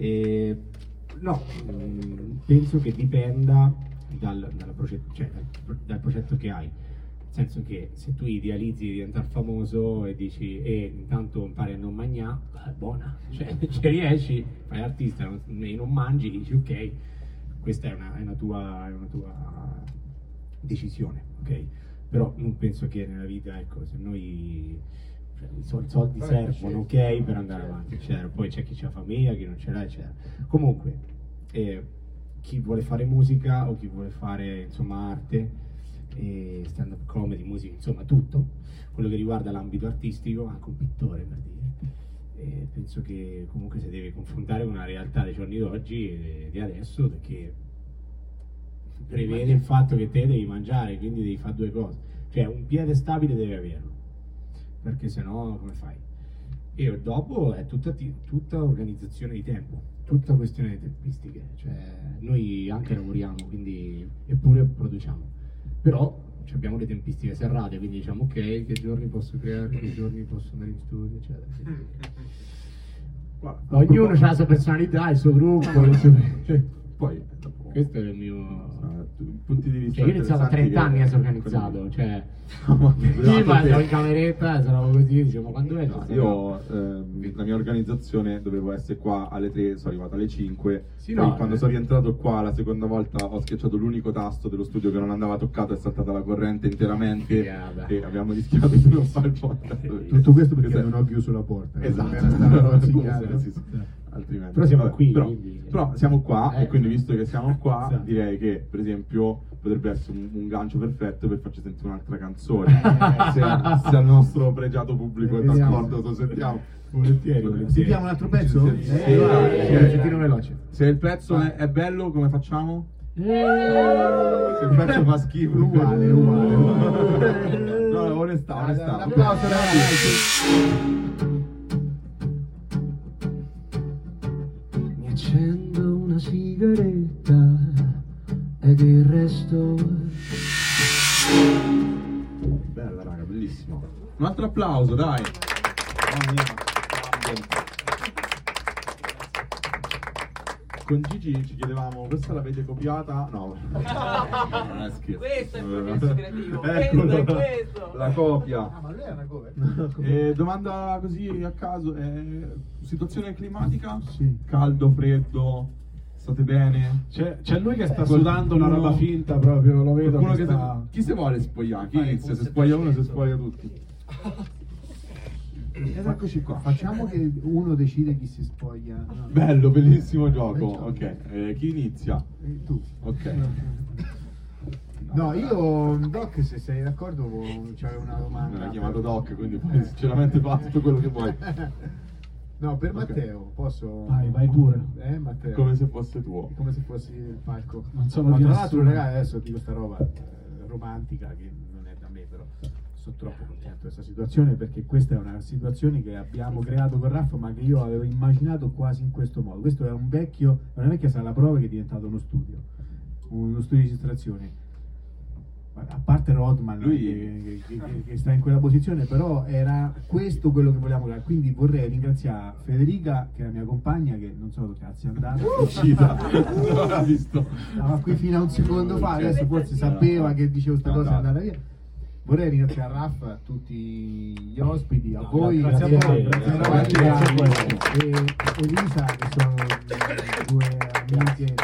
S4: E, no, mm, penso che dipenda dal, proce- cioè, dal, dal progetto che hai. Nel senso che se tu idealizzi di diventare famoso e dici e intanto impari a non mangiare, è buona, (laughs) cioè (laughs) ci riesci, fai artista e non mangi, dici ok, questa è una, è una tua, è una tua decisione, ok? Però non penso che nella vita, ecco, se noi i sol- soldi servono, ok, per andare avanti, eccetera. Poi c'è chi ha famiglia, chi non ce l'ha, eccetera. Comunque, eh, chi vuole fare musica o chi vuole fare, insomma, arte, eh, stand-up comedy, musica, insomma, tutto, quello che riguarda l'ambito artistico, anche un pittore, per dire. Eh, penso che comunque si deve confrontare con una realtà dei giorni d'oggi e di adesso perché prevede il fatto che te devi mangiare, quindi devi fare due cose. Cioè un piede stabile devi averlo, perché sennò come fai? E dopo è tutta, tutta organizzazione di tempo, tutta questione di tempistiche. Cioè noi anche lavoriamo, quindi eppure produciamo. Però abbiamo le tempistiche serrate, quindi diciamo ok, che giorni posso creare, che (laughs) giorni posso andare in studio, eccetera. Ognuno ha la sua personalità, il suo gruppo, (laughs) le sue- cioè,
S1: Poi,
S4: questo è il mio...
S1: eh, punti di vista
S4: Cioè, io ho iniziato a 30 anni a essere organizzato, cioè...
S1: No, ma- (laughs)
S4: Prima andavo in cameretta, sarò così, diciamo, quando è?
S1: No, io ehm, la mia organizzazione dovevo essere qua alle 3, sono arrivato alle 5.
S4: Sì,
S1: Poi
S4: no,
S1: quando
S4: eh.
S1: sono rientrato qua la seconda volta ho schiacciato l'unico tasto dello studio che non andava toccato, è saltata la corrente interamente
S4: vabbè.
S1: e abbiamo rischiato di non fare il podcast.
S2: Tutto questo perché
S1: Esatto.
S2: non ho chiuso la porta.
S1: Esatto,
S2: Era (laughs)
S1: Altrimenti.
S4: Però siamo
S1: Vabbè,
S4: qui,
S1: Però,
S4: quindi-
S1: però siamo qua
S4: Eh,
S1: e quindi visto che siamo qua
S4: esatto.
S1: direi che per esempio potrebbe essere un, un gancio perfetto per farci sentire un'altra canzone. se, se al nostro pregiato pubblico è
S2: Eh, vediamo.
S1: d'accordo, lo sentiamo.
S4: Volentieri, volentieri.
S2: Sentiamo un altro pezzo?
S1: Sì, sì,
S2: Eh, eh, veloce.
S1: Se il pezzo è, è bello, come facciamo?
S4: Eh.
S1: Se il pezzo fa schifo,
S2: Uguale, uguale, uguale.
S1: No, onestà, onestà.
S2: Un applauso, ragazzi.
S3: Accendo una sigaretta ed il resto
S1: Bella raga, bellissimo. Un altro applauso, dai. Mamma mia. Con Gigi ci chiedevamo, questa l'avete copiata? No, (laughs) non è scherzo.
S6: Questo è il processo (laughs) creativo,
S1: Eccolo,
S6: questo è questo.
S1: La copia.
S2: Ah, ma lui è una cover? (laughs)
S1: Eh, domanda così a caso, eh, situazione climatica?
S2: Sì.
S1: Caldo, freddo, state bene?
S5: C'è, c'è lui che sta sudando una roba finta proprio, lo vedo
S1: Qualcuno
S5: che
S1: che
S5: sta...
S1: Chi si vuole spogliare? Chi
S3: Fare
S1: inizia? Se spoglia uno, si spoglia tutti. Ed eccoci qua.
S2: Facciamo che uno decide chi si spoglia. No.
S1: Bello, bellissimo gioco.
S2: Bel
S1: Ok, eh, chi inizia?
S2: Eh, tu.
S1: Ok.
S2: No, io, Doc, se sei d'accordo, c'avevo una domanda.
S1: Mi ha chiamato Doc, quindi puoi sinceramente fare tutto quello che vuoi. (laughs)
S2: No, per
S1: Ok.
S2: Matteo, posso...
S5: Vai, vai pure.
S2: Eh, Matteo.
S1: Come se fosse tuo.
S2: Come se fossi il palco.
S5: Non sono
S2: Ma
S5: di
S2: tra l'altro, ragazzi, adesso dico sta roba eh, romantica che non è da me, però sono troppo contento di questa situazione perché questa è una situazione che abbiamo creato con Raffa, ma che io avevo immaginato quasi in questo modo. Questo è un vecchio, una vecchia sala prove che è diventato uno studio, uno studio di registrazione. A parte Rodman
S1: Lui-
S2: che, che- che- che sta in quella posizione, però era questo quello che volevamo creare. Quindi vorrei ringraziare Federica, che è la mia compagna, che non so dove cazzo è andata.
S1: È uscita. Non l'ha visto.
S2: Stava qui fino a un secondo fa, adesso forse sapeva che dicevo sta cosa e è
S1: andata
S2: via. Vorrei ringraziare Raffa, a tutti gli ospiti, a
S4: No,
S2: voi,
S5: grazie a voi, grazie a voi.
S2: Grazie e Elisa, che sono due amiche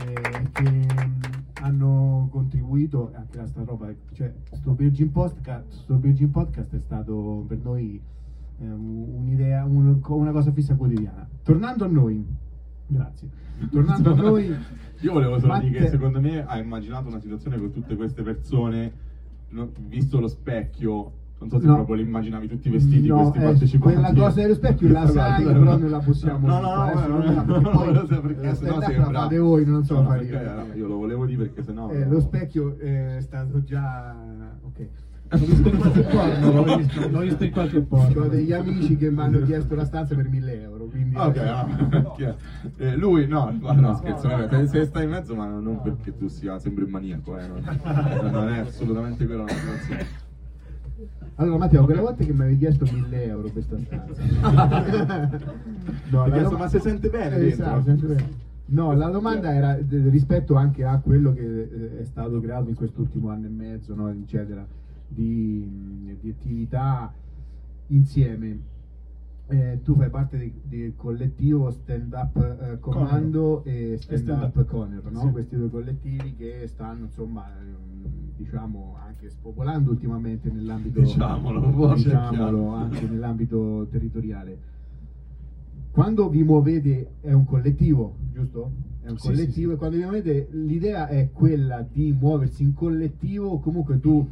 S2: eh, che mm, hanno contribuito anche a sta roba. Cioè, sto Virgin Podcast, sto Virgin Podcast è stato per noi eh, un'idea, un- una cosa fissa quotidiana. Tornando a noi, grazie. Tornando a (laughs) noi,
S1: Io volevo solo dire che
S2: Matte-
S1: secondo me ha immaginato una situazione con tutte queste persone, visto lo specchio. Non so se
S2: No.
S1: proprio li immaginavi tutti vestiti
S2: No,
S1: questi
S2: eh,
S1: partecipanti.
S2: quella cosa dello specchio la sai, però non la possiamo
S1: No, no, no, no,
S2: non
S1: no, no,
S2: perché
S1: no,
S2: poi
S1: lo so perché sennò sembra-
S2: fate voi, non so
S1: No,
S2: fare
S1: perché,
S2: io.
S1: eh, Io lo volevo dire perché sennò...
S2: Eh,
S1: no.
S2: lo specchio è stato già ok.
S5: L'ho visto in qualche porno, l'ho visto in qualche porno.
S2: Ho degli amici che mi hanno chiesto la stanza per 1000 euro, quindi
S1: Ok, (laughs) no, è? Eh, lui no, no, no, scherzo, vabbè, se- se stai in mezzo ma non perché tu sia sembri un maniaco, eh, non, non è assolutamente quella la situazione.
S2: Allora Matteo, quella volta che mi avevi chiesto 1000 euro per questa stanza. (laughs)
S1: Ho chiesto,
S2: doma-
S1: ma si sente bene
S2: Eh,
S1: dentro?
S2: esatto, sente bene. No, la domanda era eh, rispetto anche a quello che eh, è stato creato in quest'ultimo anno e mezzo, no, eccetera, di, di attività insieme. Eh, tu fai parte di- del collettivo Stand Up eh, Comando e Stand,
S5: Stand
S2: Up
S5: Up.
S2: Conner, no?
S5: Sì.
S2: questi due collettivi che stanno insomma ehm, diciamo anche spopolando ultimamente nell'ambito
S1: Diciamolo,
S2: diciamolo, anche nell'ambito territoriale. Quando vi muovete è un collettivo, giusto? È un
S5: Sì,
S2: collettivo
S5: sì,
S2: e quando vi muovete l'idea è quella di muoversi in collettivo, comunque tu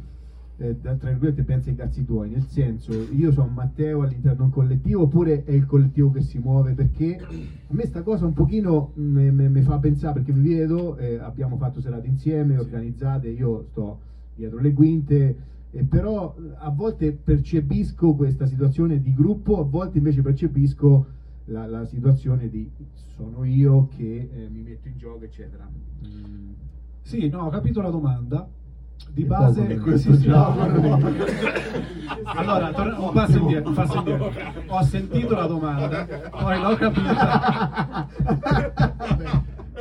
S2: eh, tra virgolette pensi ai cazzi tuoi, nel senso io sono Matteo all'interno di un collettivo oppure è il collettivo che si muove perché a me sta cosa un pochino mi fa pensare perché vi vedo, eh, abbiamo fatto serate insieme, organizzate, io sto dietro le quinte, e però eh, a volte percepisco questa situazione di gruppo, a volte invece percepisco la, la situazione di sono io che eh, mi metto in gioco, eccetera. Mm.
S5: Sì, no, ho capito la domanda. Di base...
S1: E questo
S5: sì,
S1: già-
S5: allora, torna- un passo indietro, passo indietro. Ho sentito la domanda, poi l'ho capita.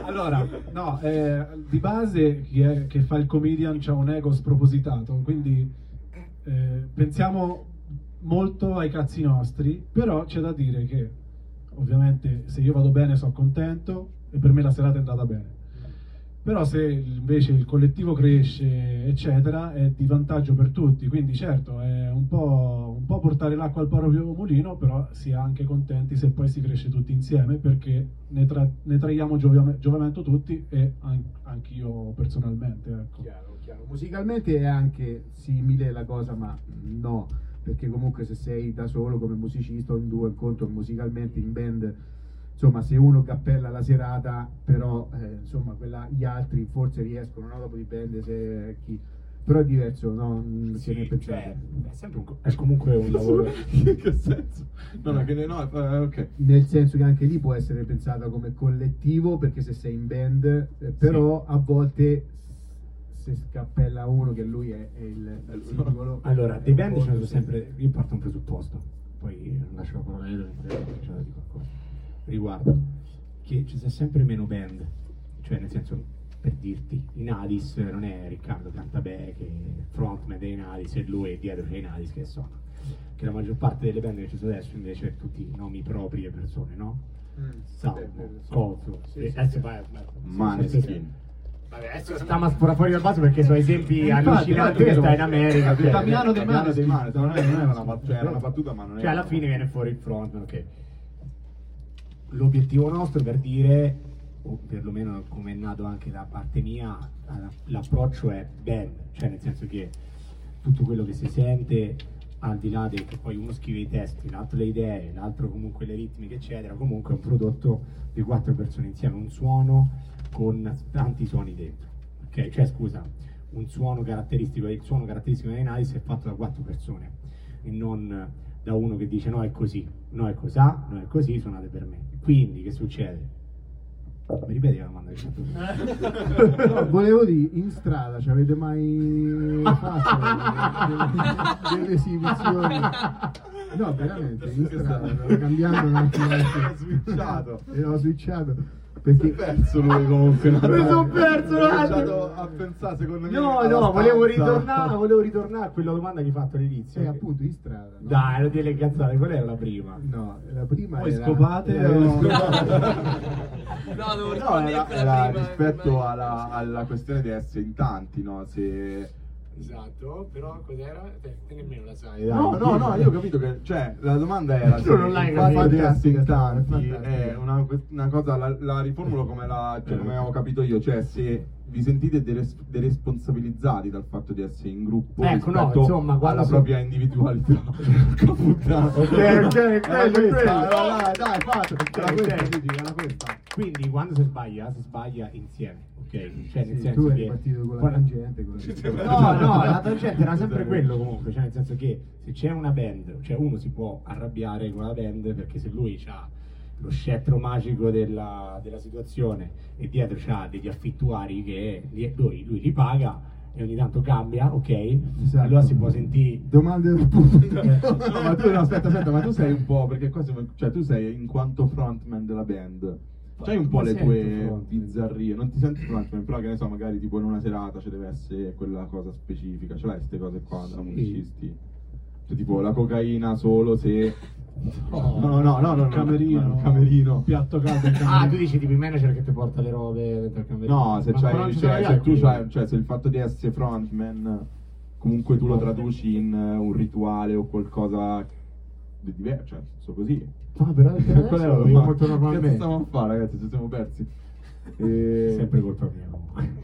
S5: Allora, no, eh, di base chi è che fa il comedian c'ha un ego spropositato, quindi eh, pensiamo molto ai cazzi nostri, però c'è da dire che ovviamente se io vado bene sono contento e per me la serata è andata bene. Però se invece il collettivo cresce, eccetera, è di vantaggio per tutti. Quindi certo è un po', un po' portare l'acqua al proprio mulino, però si è anche contenti se poi si cresce tutti insieme perché ne, tra- ne traiamo giovia- giovamento tutti e an- anch'io personalmente. Ecco.
S2: Chiaro, chiaro. Musicalmente è anche simile la cosa, ma no, perché comunque se sei da solo come musicista o in due incontro musicalmente in band, insomma se uno cappella la serata, però eh, insomma quella, gli altri forse riescono, no? dopo dipende se chi... però è diverso, no? Mm,
S4: Sì,
S2: che ne pensate?
S4: cioè, è sempre un è comunque un (laughs) lavoro. (laughs)
S1: In che senso? No, no, che ne, no, eh, ok.
S2: Nel senso che anche lì può essere pensata come collettivo perché se sei in band, eh, però a volte se scappella uno che lui è, è il, il singolo.
S4: Allora, dei band ne sono sempre. Io parto un presupposto, poi lascio la parola a Edo c'è da dire qualcosa. Riguardo che ci sia sempre meno band, cioè nel senso per dirti, in Adis non è Riccardo Cantabè che è frontman dei Nadis e lui e dietro c'è i Nadis che sono. Che la maggior parte delle band che ci sono adesso invece è tutti nomi propri e persone, no?
S2: Mm,
S4: Salmo,
S2: sì.
S4: Coso,
S1: Maneskin.
S4: Vabbè, adesso stiamo a sforare fuori dal vaso perché sono esempi
S5: Infatti,
S4: allucinanti
S5: è
S4: che sta in America.
S5: Il
S4: ok?
S5: Damiano Maneskin.
S1: Maneskin, non, è- era una, cioè, era una battuta, ma non
S4: Cioè,
S1: era
S4: alla fine viene fuori il frontman, ok. L'obiettivo nostro per dire, o perlomeno come è nato anche da parte mia, l'approccio è band, cioè nel senso che tutto quello che si sente, al di là di che poi uno scrive i testi, l'altro le idee, l'altro comunque le ritmiche, eccetera, comunque è un prodotto di quattro persone insieme, un suono con tanti suoni dentro. Ok, cioè scusa, un suono caratteristico, il suono caratteristico dei Nice è fatto da quattro persone e non da uno che dice no è così, no è cosà, no è così, suonate per me. Quindi che succede? Mi ripeti la domanda che? (laughs)
S2: No, volevo dire, in strada ci avete mai fatto delle, delle esibizioni? No, veramente, in strada, cambiando un attimo. (laughs)
S1: Ho switchato.
S2: E ho switchato.
S1: Si è
S2: Perché
S1: perso lui comunque.
S4: Mi son perso,
S1: Ho
S4: guarda.
S1: cominciato a pensare secondo me.
S4: No, no, volevo ritornare, volevo ritornare a quella domanda che hai fatto all'inizio.
S2: sei appunto in strada. no?
S4: Dai, non dire le cazzate, qual era la prima?
S2: No, la prima
S5: Poi
S2: era...
S5: scopate
S2: era-
S3: No, devo (laughs)
S1: No,
S3: rispondere
S1: era, era
S3: prima,
S1: rispetto
S3: prima-
S1: alla, alla questione di essere in tanti, no? Se...
S4: Esatto, però cos'era? Te, te nemmeno la sai.
S1: No, no, no, io ho capito che, cioè, la domanda era (laughs)
S4: Tu non l'hai capito.
S2: Fantastica,
S1: tanti è una, una cosa, la, la riformulo come, la, cioè, come avevo capito io, cioè se vi sentite deres- deresponsabilizzati dal fatto di essere in gruppo
S4: Ecco, no,
S1: rispetto
S4: insomma,
S1: alla
S4: si-
S1: propria individualità. (laughs)
S4: Ok, ok,
S1: Era questa,
S4: ok.
S1: dai, dai, fatto. Era questa, dici, era questa.
S4: Quindi quando si sbaglia, si sbaglia insieme, ok? Cioè nel
S2: Sì,
S4: senso
S2: tu eri
S4: che
S2: partito con la
S4: quando-
S2: tangente. Con
S4: No, no, la tangente era sempre quello comunque, cioè nel senso che se c'è una band, cioè uno si può arrabbiare con la band perché se lui ha lo scettro magico della, della situazione e dietro c'ha degli affittuari che lui, lui li paga e ogni tanto cambia, ok?
S2: Esatto.
S4: Allora si può sentire...
S2: Domande del pubblico. (laughs)
S1: No, ma tu, no, aspetta, aspetta, ma tu sei un po', perché qua siamo, cioè tu sei in quanto frontman della band. C'hai un po' le tue
S4: frontman.
S1: bizzarrie, non ti senti frontman, però che ne so, magari tipo in una serata ci deve essere quella cosa specifica, ce l'hai queste cose qua da
S4: Sì.
S1: musicisti? Cioè tipo la cocaina solo se...
S4: No.
S1: No, no, no, no, no,
S5: camerino,
S1: no, camerino.
S5: piatto caldo in
S4: Ah, tu dici tipo il manager che ti porta le robe dentro il camerino?
S1: No, se, c'hai- cioè, se tu c'hai, cioè se il fatto di essere frontman comunque tu lo traduci in eh, un rituale o qualcosa di diverso, cioè, so così.
S4: No, però (laughs)
S1: è
S4: molto
S1: Che
S4: normalmente.
S1: stiamo a fare, ragazzi? Ci siamo persi. E- (laughs)
S4: Sempre colpa mia.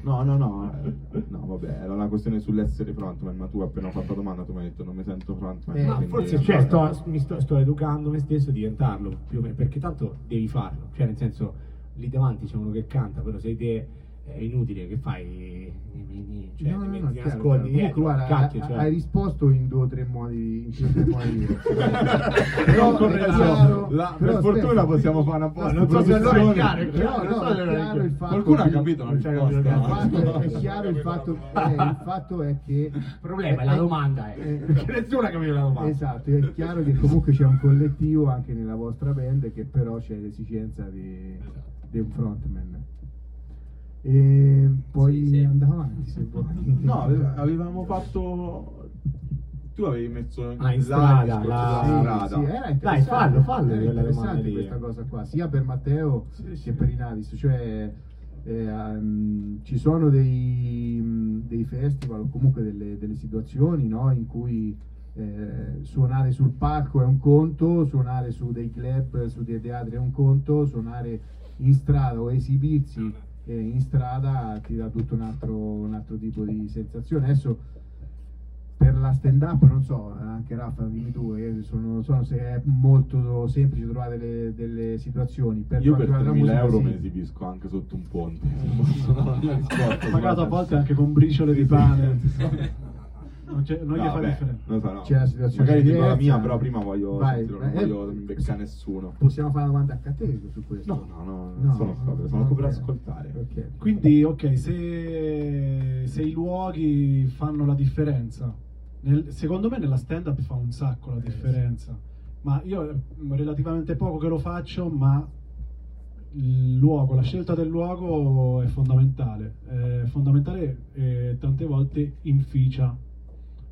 S1: No, no, no, eh, no, vabbè, era una questione sull'essere frontman, ma tu appena ho fatto la domanda tu mi hai detto non mi sento frontman.
S2: Eh,
S4: Ma forse cioè, sto, mi sto, sto educando me stesso a diventarlo, più o meno, perché tanto devi farlo, cioè nel senso lì davanti c'è uno che canta, però sei te è inutile che fai, cioè
S2: no, no, no,
S4: ti
S2: chiaro,
S4: nascondi dietro,
S2: guarda,
S4: cacchio, cioè.
S2: hai risposto in due o tre modi, in due o tre modi. (laughs)
S1: Però,
S2: è chiaro-
S1: La-
S2: però
S1: per fortuna
S2: aspetta.
S1: possiamo fare una posta
S4: non so se allora è
S1: produzione.
S4: chiaro, è chiaro,
S2: no,
S4: non so
S2: è
S4: è
S2: chiaro il fatto
S1: Qualcuno ha capito la risposta?
S4: Capito,
S2: è, è chiaro il fatto, eh, il (laughs) fatto è che
S4: Il problema è la domanda, eh,
S2: eh, (laughs)
S4: perché nessuno ha capito la domanda.
S2: Esatto, è chiaro che comunque c'è un collettivo anche nella vostra band che però c'è l'esigenza di, di un frontman. E poi
S3: Sì, sì.
S2: andiamo avanti se vuoi.
S1: No, ave- avevamo fatto... Tu avevi messo
S4: Ah, in strada,
S1: della
S2: Sì,
S1: strada.
S2: sì, era
S4: Dai,
S2: interessante,
S4: fallo, fallo
S2: era interessante questa cosa qua, sia per Matteo
S1: Sì,
S2: che
S1: sì.
S2: per Inavis, cioè eh, ehm, ci sono dei, dei festival o comunque delle, delle situazioni no, in cui eh, suonare sul palco è un conto, suonare su dei club, su dei teatri è un conto, suonare in strada o esibirsi in strada ti dà tutto un altro, un altro tipo di sensazione. Adesso per la stand up non so, anche Raffa dimmi tu, io sono- non so se è molto semplice trovare delle, delle situazioni. Per
S1: Io per
S2: quanto riguarda la
S1: 3.000
S2: musica,
S1: euro
S2: sì.
S1: me ne esibisco anche sotto un ponte. (laughs)
S5: Pagato a volte anche con briciole di pane. (laughs) (laughs) Non, c'è- non gli
S1: No,
S5: fa
S1: vabbè,
S5: differenza.
S1: non so, no.
S2: C'è una situazione
S1: Magari dico la
S2: diversa.
S1: mia, però prima voglio
S2: Vai,
S1: sentire, non
S2: vai,
S1: voglio
S2: eh,
S1: beccare nessuno.
S2: Possiamo fare una domanda a te su questo?
S1: No, no, no, non sono proprio, sono qui per ascoltare.
S2: Ok.
S5: Quindi, ok, se, se i luoghi fanno la differenza, nel- secondo me nella stand-up fa un sacco la differenza. Ma io è relativamente poco che lo faccio, ma il luogo, la scelta del luogo è fondamentale. È fondamentale e tante volte inficia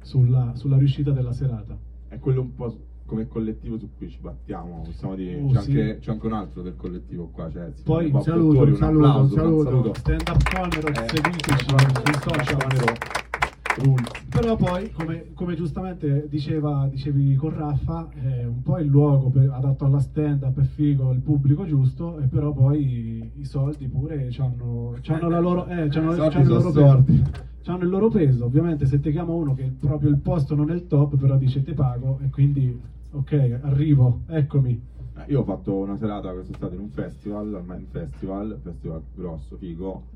S5: sulla, sulla riuscita della serata.
S1: È quello un po' come collettivo su cui ci battiamo, possiamo dire.
S5: Oh,
S1: c'è,
S5: sì.
S1: anche, c'è anche un altro del collettivo qua, cioè
S5: Poi
S2: un saluto, un saluto,
S1: applauso,
S2: un saluto.
S5: Stand-up Conero,
S1: Eh,
S5: seguiteci sui social.
S1: Conero.
S5: Però poi, come, come giustamente diceva, dicevi con Raffa, è un po' il luogo per- adatto alla stand-up, è figo, il pubblico giusto, e però poi i, soldi pure hanno la loro, eh, c'hanno- c'hanno loro
S1: sordi.
S5: Peso. C'hanno il loro peso. Ovviamente se ti chiama uno che proprio il posto non è il top, però dice te pago, e quindi ok, arrivo, eccomi.
S1: Eh, Io ho fatto una serata quest'estate in un festival, al Mind Festival, festival grosso, figo.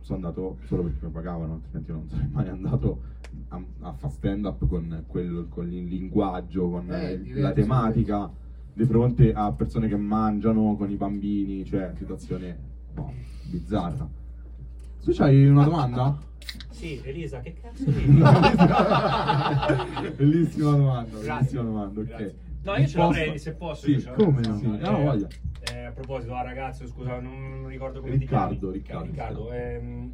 S1: Sono andato solo perché mi pagavano, altrimenti non sarei mai andato a, a fare stand up con, quello, con il linguaggio, con
S2: Eh, diverso,
S1: la tematica, di fronte a persone che mangiano con i bambini, cioè situazione boh, bizzarra. Tu c'hai una domanda?
S7: Sì, Elisa, che cazzo dici? (laughs)
S1: bellissima domanda,
S7: Grazie.
S1: bellissima domanda, ok.
S7: Grazie. No, io ce l'avrei, se posso.
S1: Sì,
S2: come no?
S1: Sì,
S7: Eh,
S1: no, voglia.
S7: eh, a proposito, ah, ragazzo, scusa, non, non ricordo come
S1: Riccardo,
S7: ti chiami.
S1: Riccardo.
S7: ehm,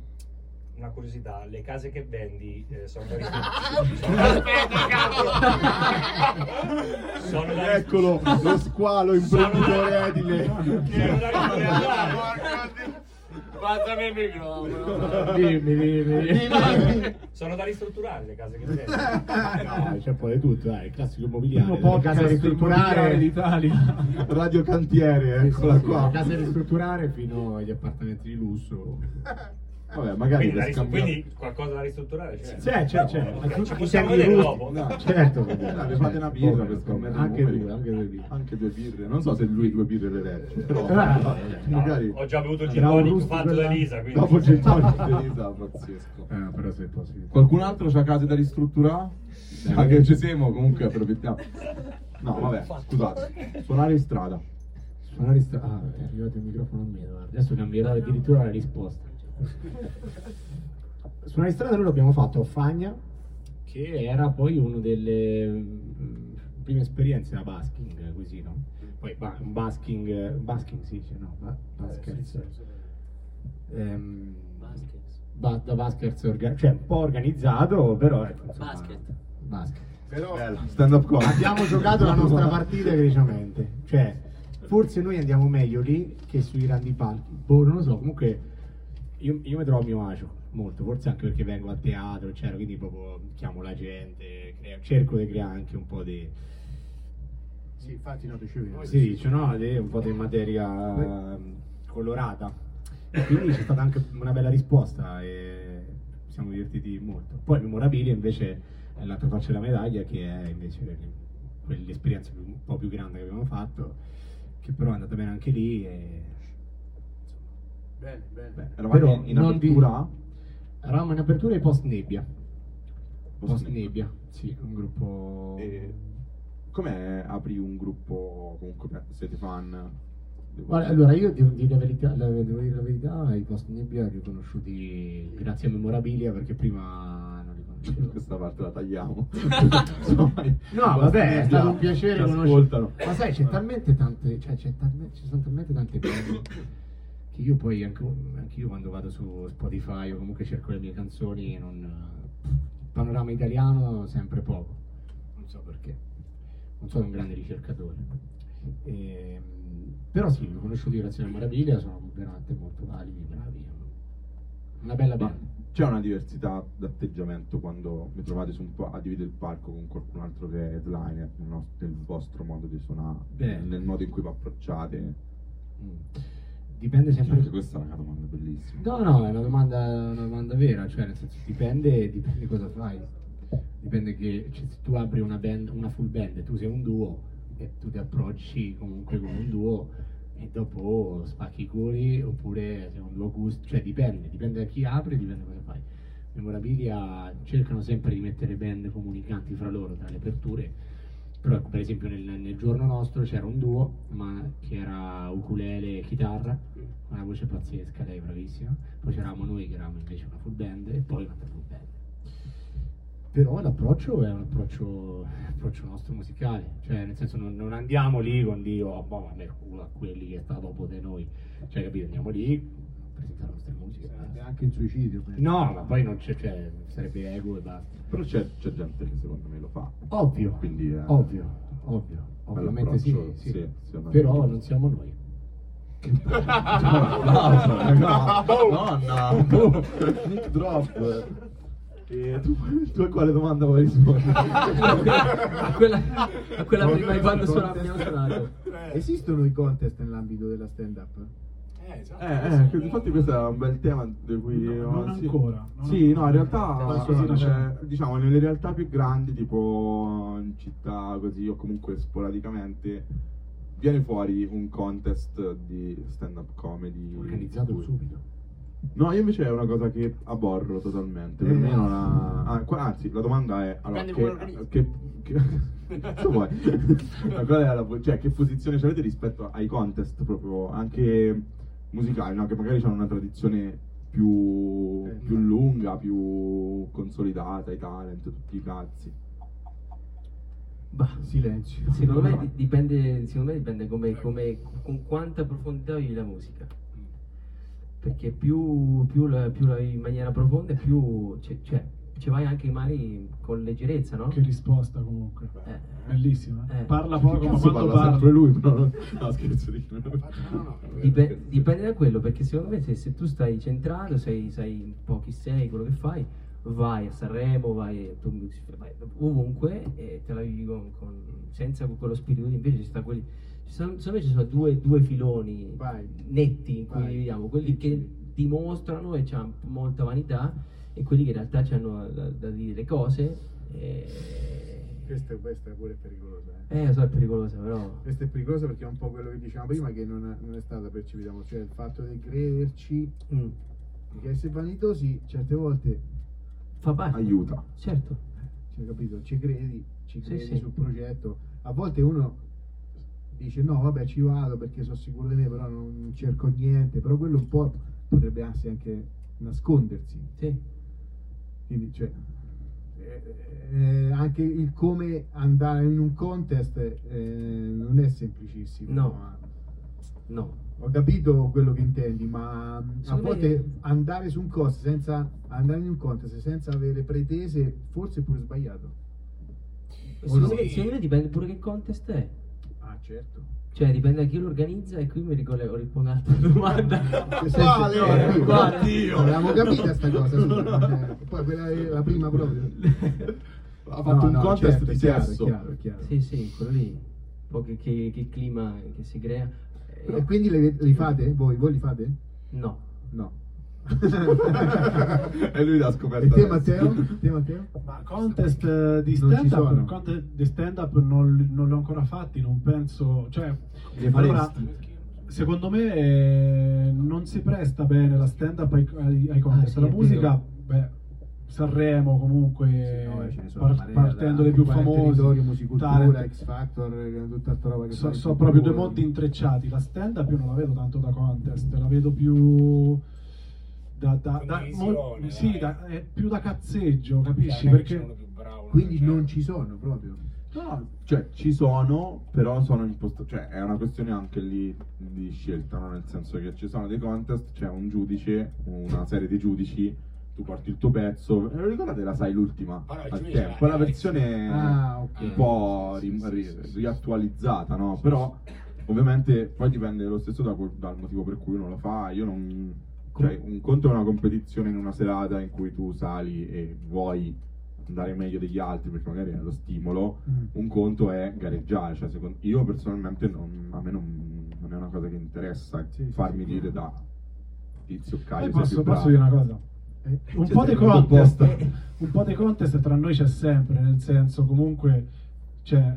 S7: una curiosità, le case che vendi eh, sono da (laughs) sono da
S1: Eccolo, lo squalo imprenditore edile.
S7: sono da ristrutturare.
S3: Guardami il microfono.
S4: Dimmi, dimmi.
S7: Sono da ristrutturare le case che vendi.
S4: No, c'è un po' di tutto, dai, il classico immobiliare.
S5: Podcast
S4: case
S5: immobiliare
S4: ristrutturare
S5: d'Italia.
S1: Radio Cantiere, eccola qua.
S4: case ristrutturare fino agli appartamenti di lusso.
S1: Vabbè, magari
S7: Quindi, da quindi qualcosa da ristrutturare c'è.
S4: C'è, c'è, c'è.
S7: Possiamo vedere
S4: rusti-
S7: dopo.
S1: No,
S4: Certo,
S1: Dai, fate una birra per scommettere
S4: Anche due, anche due birre.
S1: Anche due birre. Non so se lui due birre le regge, però
S4: Ah,
S7: No,
S1: magari
S7: ho già bevuto il gin fatto da Elisa, quindi
S1: dopo il gin di Elisa, pazzesco.
S4: Eh, però se posso dire.
S1: Qualcun altro c'ha case da ristrutturare? Anche ci siamo, comunque approfittiamo. No, vabbè, scusate. Suonare in strada.
S4: Suonare sta... Ah, è arrivato il microfono a me, guarda. Adesso cambierà addirittura la risposta. Suonare in strada noi l'abbiamo fatto a Fagna, che era poi una delle mm, prime esperienze da basking, così, no? Poi ba- un basking, eh, basking si dice, no? Ba- baskers. Ehm, ba- da baskers, orga- cioè un po' organizzato, però ecco, insomma,
S3: Basket.
S4: basket.
S1: Bello. Stand up comedy.
S4: Abbiamo giocato la nostra (laughs) partita egregiamente. Cioè, forse noi andiamo meglio lì che sui grandi palchi. Boh, non lo so, comunque io, io mi trovo a mio agio molto, forse anche perché vengo a teatro, eccetera, quindi proprio chiamo la gente, crea- cerco di creare anche un po' di
S2: Sì, infatti no, dicevi.
S4: come si dice, no? Di- un po' di materia ehm, colorata. Quindi c'è stata anche una bella risposta e ci siamo divertiti molto. Poi memorabilia invece è l'altra faccia della medaglia che è invece quell'esperienza un po' più grande che abbiamo fatto, che però è andata bene anche lì e
S2: Bene, bene.
S4: bene.
S1: Eravate
S4: Però
S1: in
S4: non di-
S1: apertura?
S4: Eravamo in apertura e post nebbia.
S1: Post
S4: Post nebbia, sì, un gruppo
S1: E com'è apri un gruppo, comunque siete fan?
S4: Guarda, allora io devo dire la verità, la- devo dire la verità, i post nebbia li ho riconosciuti grazie a Memorabilia perché prima non li conoscevo. (laughs)
S1: Questa parte la tagliamo. (laughs)
S4: No, vabbè, è stato un piacere conoscere.
S1: ascoltano.
S4: Ma sai, c'è talmente tante, cioè, c'è talmente, ci sono talmente tante cose che io poi anche, anche io quando vado su Spotify o comunque cerco le mie canzoni, non, il panorama italiano sempre poco. Non so perché. Non sono un grande ricercatore. Ehm, però sì, ho conosciuti grazie a Memorabilia, sono veramente molto validi, bravi. Una bella band.
S1: c'è una diversità d'atteggiamento quando vi trovate su un po' a dividere il palco con qualcun altro che è headliner nel vostro modo di suonare,
S4: Beh.
S1: nel modo in cui vi approcciate?
S4: Mm. Dipende sempre.
S1: Anche questa è una domanda bellissima.
S4: No, no, è una domanda, una domanda vera, cioè nel senso dipende, dipende cosa fai. dipende che cioè, se tu apri una band, una full band tu sei un duo e tu ti approcci comunque come un duo e dopo spacchi i culi oppure sei un duo acus- cioè dipende, dipende da chi apri, dipende da cosa fai. Memorabilia cercano sempre di mettere band comunicanti fra loro tra le aperture, però ecco, per esempio nel, nel giorno nostro c'era un duo ma che era ukulele e chitarra, una voce pazzesca, lei bravissima, poi c'eravamo noi che eravamo invece una full band e poi un'altra full band. Però l'approccio è un approccio, approccio nostro musicale, cioè nel senso non, non andiamo lì con Dio, oh, boh, a quelli che sta dopo di noi, cioè capito, andiamo lì a presentare le nostre musiche.
S2: Sarebbe anche il suicidio.
S4: No, ma poi non c'è, cioè, sarebbe ego e basta.
S1: Però c'è, c'è gente che secondo me lo fa.
S4: Ovvio,
S1: Quindi è-
S4: ovvio, ovvio, ovviamente sì, sì.
S1: sì, no.
S4: però non siamo noi.
S1: no, no, no. Nick drop. E tu, tu a quale domanda vuoi rispondere?
S3: a quella, a quella prima di quando suona- abbiamo suonato.
S2: Esistono i contest nell'ambito della stand-up?
S7: Eh, esatto.
S1: Eh, eh, che infatti questo è un bel tema di cui...
S5: No, non
S1: sì.
S5: ancora, non
S1: sì, no, in realtà, eh, diciamo, nelle realtà più grandi, tipo in città così, o comunque sporadicamente, viene fuori un contest di stand-up comedy.
S4: Organizzato
S1: Cui-
S4: subito.
S1: No, io invece è una cosa che aborro totalmente. Per
S2: Eh.
S1: me non ha. ah, qua- anzi, la domanda è: allora, che, che, (laughs) che, Cosa vuoi? (laughs) Ma qual è la, cioè, che posizione avete rispetto ai contest proprio anche musicali, no? Che magari hanno una tradizione più,
S2: Eh.
S1: più lunga, più consolidata, i talent, tutti i cazzi.
S3: Bah,
S2: Silenzio.
S3: Secondo me di- dipende, secondo me dipende come, come- con quanta profondità vivi la musica. Perché più, più la, più la vivi in maniera profonda, più ci- cioè, ci vai anche magari con leggerezza, no?
S5: Che risposta comunque.
S3: Eh.
S5: Bellissima.
S3: Eh.
S5: Parla poco, ma quando
S1: parla
S5: parla...
S1: sempre lui, però (laughs) no, scherzo, dico.
S3: Dipe- dipende da quello, perché secondo me se, se tu stai centrato, sai, sai un po' chi sei, quello che fai, vai a Sanremo, vai, tu, vai ovunque e te la vivi con, con- senza quello spirito invece ci sta quelli ci sono, secondo me ci sono due, due filoni
S2: Vai.
S3: netti in cui
S2: Vai.
S3: viviamo, quelli che dimostrano e hanno molta vanità e quelli che in realtà hanno da, da dire le cose e...
S2: Questa, questa pure è pericolosa. Eh.
S3: eh lo so è pericolosa però
S2: Questa è pericolosa perché è un po' quello che dicevamo prima che non è, non è stata percepita, cioè il fatto di crederci,
S3: mm,
S2: perché essere vanitosi certe volte,
S3: fa parte
S1: Aiuta.
S3: certo
S2: cioè, capito, ci credi, ci
S3: Sì,
S2: credi
S3: sì.
S2: sul progetto, a volte uno dice no vabbè ci vado perché sono sicuro di me però non cerco niente, però quello un po' potrebbe anche nascondersi,
S3: sì
S2: quindi cioè, eh, eh, anche il come andare in un contest eh, non è semplicissimo.
S3: No.
S2: ma-
S3: no
S2: Ho capito quello che intendi, ma a volte
S3: me-
S2: andare su un contest senza andare in un contest senza avere pretese forse è pure sbagliato.
S3: secondo,
S2: no?
S3: me, secondo me dipende pure che contest è
S2: Ah, certo.
S3: Cioè, dipende da chi lo organizza e qui mi ricollego, rispondo all'altra (laughs) domanda.
S2: Quale?
S3: Eh, quale?
S2: Avevamo capito sta cosa. sì. Eh, Poi quella è la prima proprio.
S1: Ha fatto
S2: No,
S1: un
S2: no,
S1: contest
S2: certo,
S1: di sesso.
S2: chiaro, chiaro.
S3: Sì, sì, quello lì. Un po' che, che, che clima che si crea. Eh,
S2: E quindi li, li fate? Voi? Voi li fate?
S3: No.
S2: No.
S1: E lui l'ha scoperto.
S2: E te. Matteo? Te Matteo?
S5: Ma contest eh, di
S2: Non ci
S5: stand-up,
S2: sono.
S5: contest di stand-up non, non li ho ancora fatti, non penso... Cioè, allora, secondo me eh, non si presta bene la stand-up ai, ai- ai contest.
S3: Ah, sì,
S5: la musica, beh, Sanremo comunque,
S2: Sì, no, eh,
S5: par-
S2: marea,
S5: partendo dai più famosi,
S2: Musicultura. X Factor, eh, tutta sta roba che
S5: So-
S2: in
S5: proprio due mondi intrecciati. La stand-up io non la vedo tanto da contest, la vedo più da, da, da- mo- sì,
S7: dai.
S5: da- è più da cazzeggio, capisci?
S7: Cioè, non è che
S5: Perché
S7: bravo,
S2: Quindi
S7: più
S2: non ci sono proprio.
S1: No, cioè ci sono, però sono impostati. Cioè, è una questione anche lì di scelta, no? nel senso che ci sono dei contest, c'è un giudice, una serie di giudici, tu porti il tuo pezzo. Eh, Ricordate la sai l'ultima
S7: Ma no, il
S1: al tempo, la versione
S2: Ah, ok.
S1: un po' ri- ri- riattualizzata, no? Però ovviamente poi dipende lo stesso da quel- dal motivo per cui uno lo fa. Io non. Cioè, un conto è una competizione in una serata in cui tu sali e vuoi andare meglio degli altri perché magari è lo stimolo.
S2: Mm.
S1: Un conto è gareggiare. Cioè, secondo- io personalmente non- a me non, non è una cosa che interessa
S2: Sì,
S1: farmi
S2: sì,
S1: dire da tizio Caio. sei
S5: posso, posso dire una cosa.
S2: Eh,
S5: un
S1: Cioè,
S5: po' di contest
S1: apposta. (laughs)
S5: un po' di contest tra noi c'è sempre nel senso comunque cioè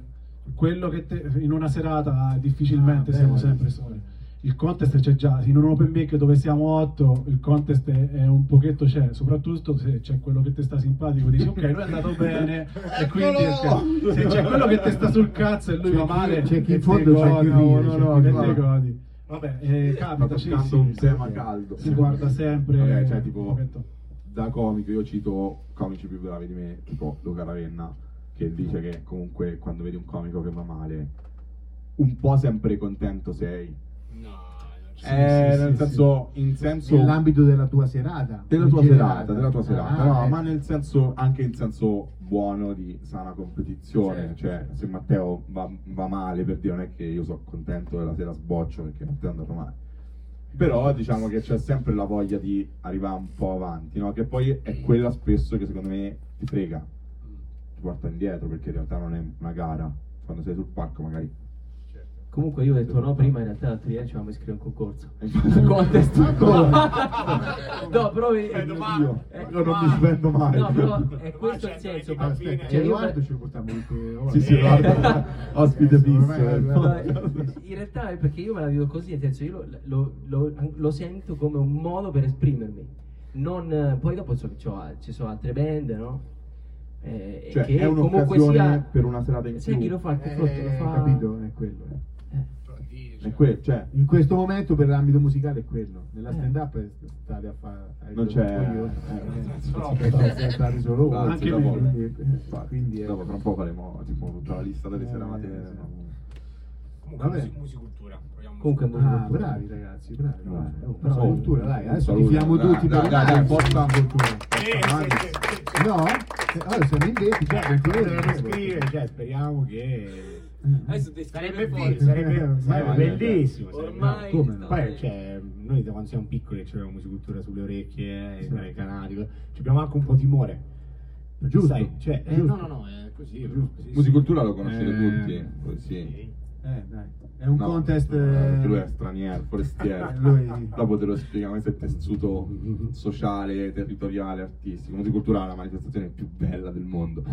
S5: quello che te, in una serata difficilmente
S2: Ah,
S5: siamo
S2: bello.
S5: sempre soli il contest c'è già in un open mic dove siamo otto il contest è, è un pochetto c'è soprattutto se c'è quello che ti sta simpatico dici ok lui è andato (laughs) bene e quindi
S1: Eccolo!
S5: se c'è quello che ti sta sul cazzo e lui va male
S2: c'è chi in fondo c'è chi ride,
S5: no, no,
S2: chi
S5: e
S2: fa.
S5: te godi vabbè eh, capita sì, sì,
S1: un
S5: sì,
S1: tema
S5: sì.
S1: caldo.
S5: si guarda sempre
S1: Vabbè, cioè, tipo,
S5: pochetto.
S1: da comico io cito comici più bravi di me, tipo Luca Ravenna, che dice che comunque quando vedi un comico che va male, un po' sempre contento sei.
S4: No,
S5: Sì,
S1: eh,
S5: sì,
S1: nel
S5: sì,
S1: senso, in senso
S2: Nell'ambito della tua serata.
S1: della tua
S2: generale.
S1: serata, della tua serata,
S2: Ah,
S1: no,
S2: eh.
S1: ma nel senso anche in senso buono di sana competizione,
S4: Certo,
S1: cioè
S4: certo.
S1: se Matteo va, va male per dire non è che io sono contento e la sera sboccio perché Matteo è andato male. Però diciamo che c'è sempre la voglia di arrivare un po' avanti, no? Che poi è quella spesso che secondo me ti frega, ti porta indietro perché in realtà non è una gara. Quando sei sul palco magari
S3: Comunque io ho detto no prima, in realtà l'altro ieri ci avevamo iscritto a un concorso. (laughs) Contest. (laughs) No, però vedi-
S1: Eh,
S4: domani.
S3: eh,
S1: Io non mi spendo mai.
S3: No, però è questo il senso.
S4: alla fine.
S3: Cioè,
S2: Cioè,
S3: io
S2: Edoardo ci portiamo ore.
S1: Sì, sì, guarda, ospite
S2: Adesso
S1: fisso. eh.
S3: No, in realtà è perché io me la vivo così, nel senso io lo, lo- lo- lo sento come un modo per esprimermi. Non, poi dopo so, c'ho- ci sono altre band, no? Eh,
S1: Cioè,
S3: che
S1: è
S3: comunque
S1: un'occasione
S3: sia-
S1: per una serata in
S3: Sai
S1: più.
S3: chi lo fa? Che
S2: Eh,
S3: forse lo fa?
S2: capito, è quello. eh.
S3: Eh.
S1: È quel, cioè,
S2: In questo momento per l'ambito musicale è quello. Nella
S3: Eh.
S2: stand up state a fare.
S1: Non c'è-
S2: Io, (laughs)
S1: eh,
S2: eh, stati solo voi.
S1: Anche
S2: quindi-
S1: dopo.
S2: quindi,
S1: infatti,
S2: quindi è-
S1: dopo tra un po' faremo tipo tutta la lista delle
S2: Eh,
S1: serate.
S4: Comunque, musicultura. proviamo
S3: Comunque.
S2: Ah, bravi ragazzi, bravi.
S1: Vai.
S2: Oh, però cultura, dai, adesso
S1: Salute.
S2: tifiamo
S1: Dai,
S2: tutti
S1: dai,
S2: per
S1: dai, dai, porta-
S2: cultura. No? Eh, Allora siamo in 20, già
S4: Dovrebbe
S2: 22.
S4: scrivere, cioè, speriamo che
S3: Adesso ti
S4: sarebbe, sarebbe,
S2: Eh,
S4: sarebbe
S2: vai,
S4: bellissimo. sarebbe-
S3: Ormai
S2: come
S3: sta
S2: no?
S4: Poi cioè, noi da quando siamo piccoli avevamo musicultura sulle orecchie, eh, nei canali, ci abbiamo anche un po' timore.
S2: Giusto.
S4: Sai, cioè, eh,
S2: Giusto.
S4: no, no, no, è così. è
S2: Giusto.
S4: sì.
S1: Musicultura lo conoscete
S4: Eh,
S1: tutti, sì.
S4: sì.
S2: Eh, dai. È un
S1: No,
S2: contest.
S1: no, perché lui
S2: eh,
S1: è straniero, forestiero. (laughs)
S2: Lui-
S1: Dopo te lo spieghiamo, questo è il tessuto sociale, territoriale, artistico. Musicultura è la manifestazione più bella del mondo.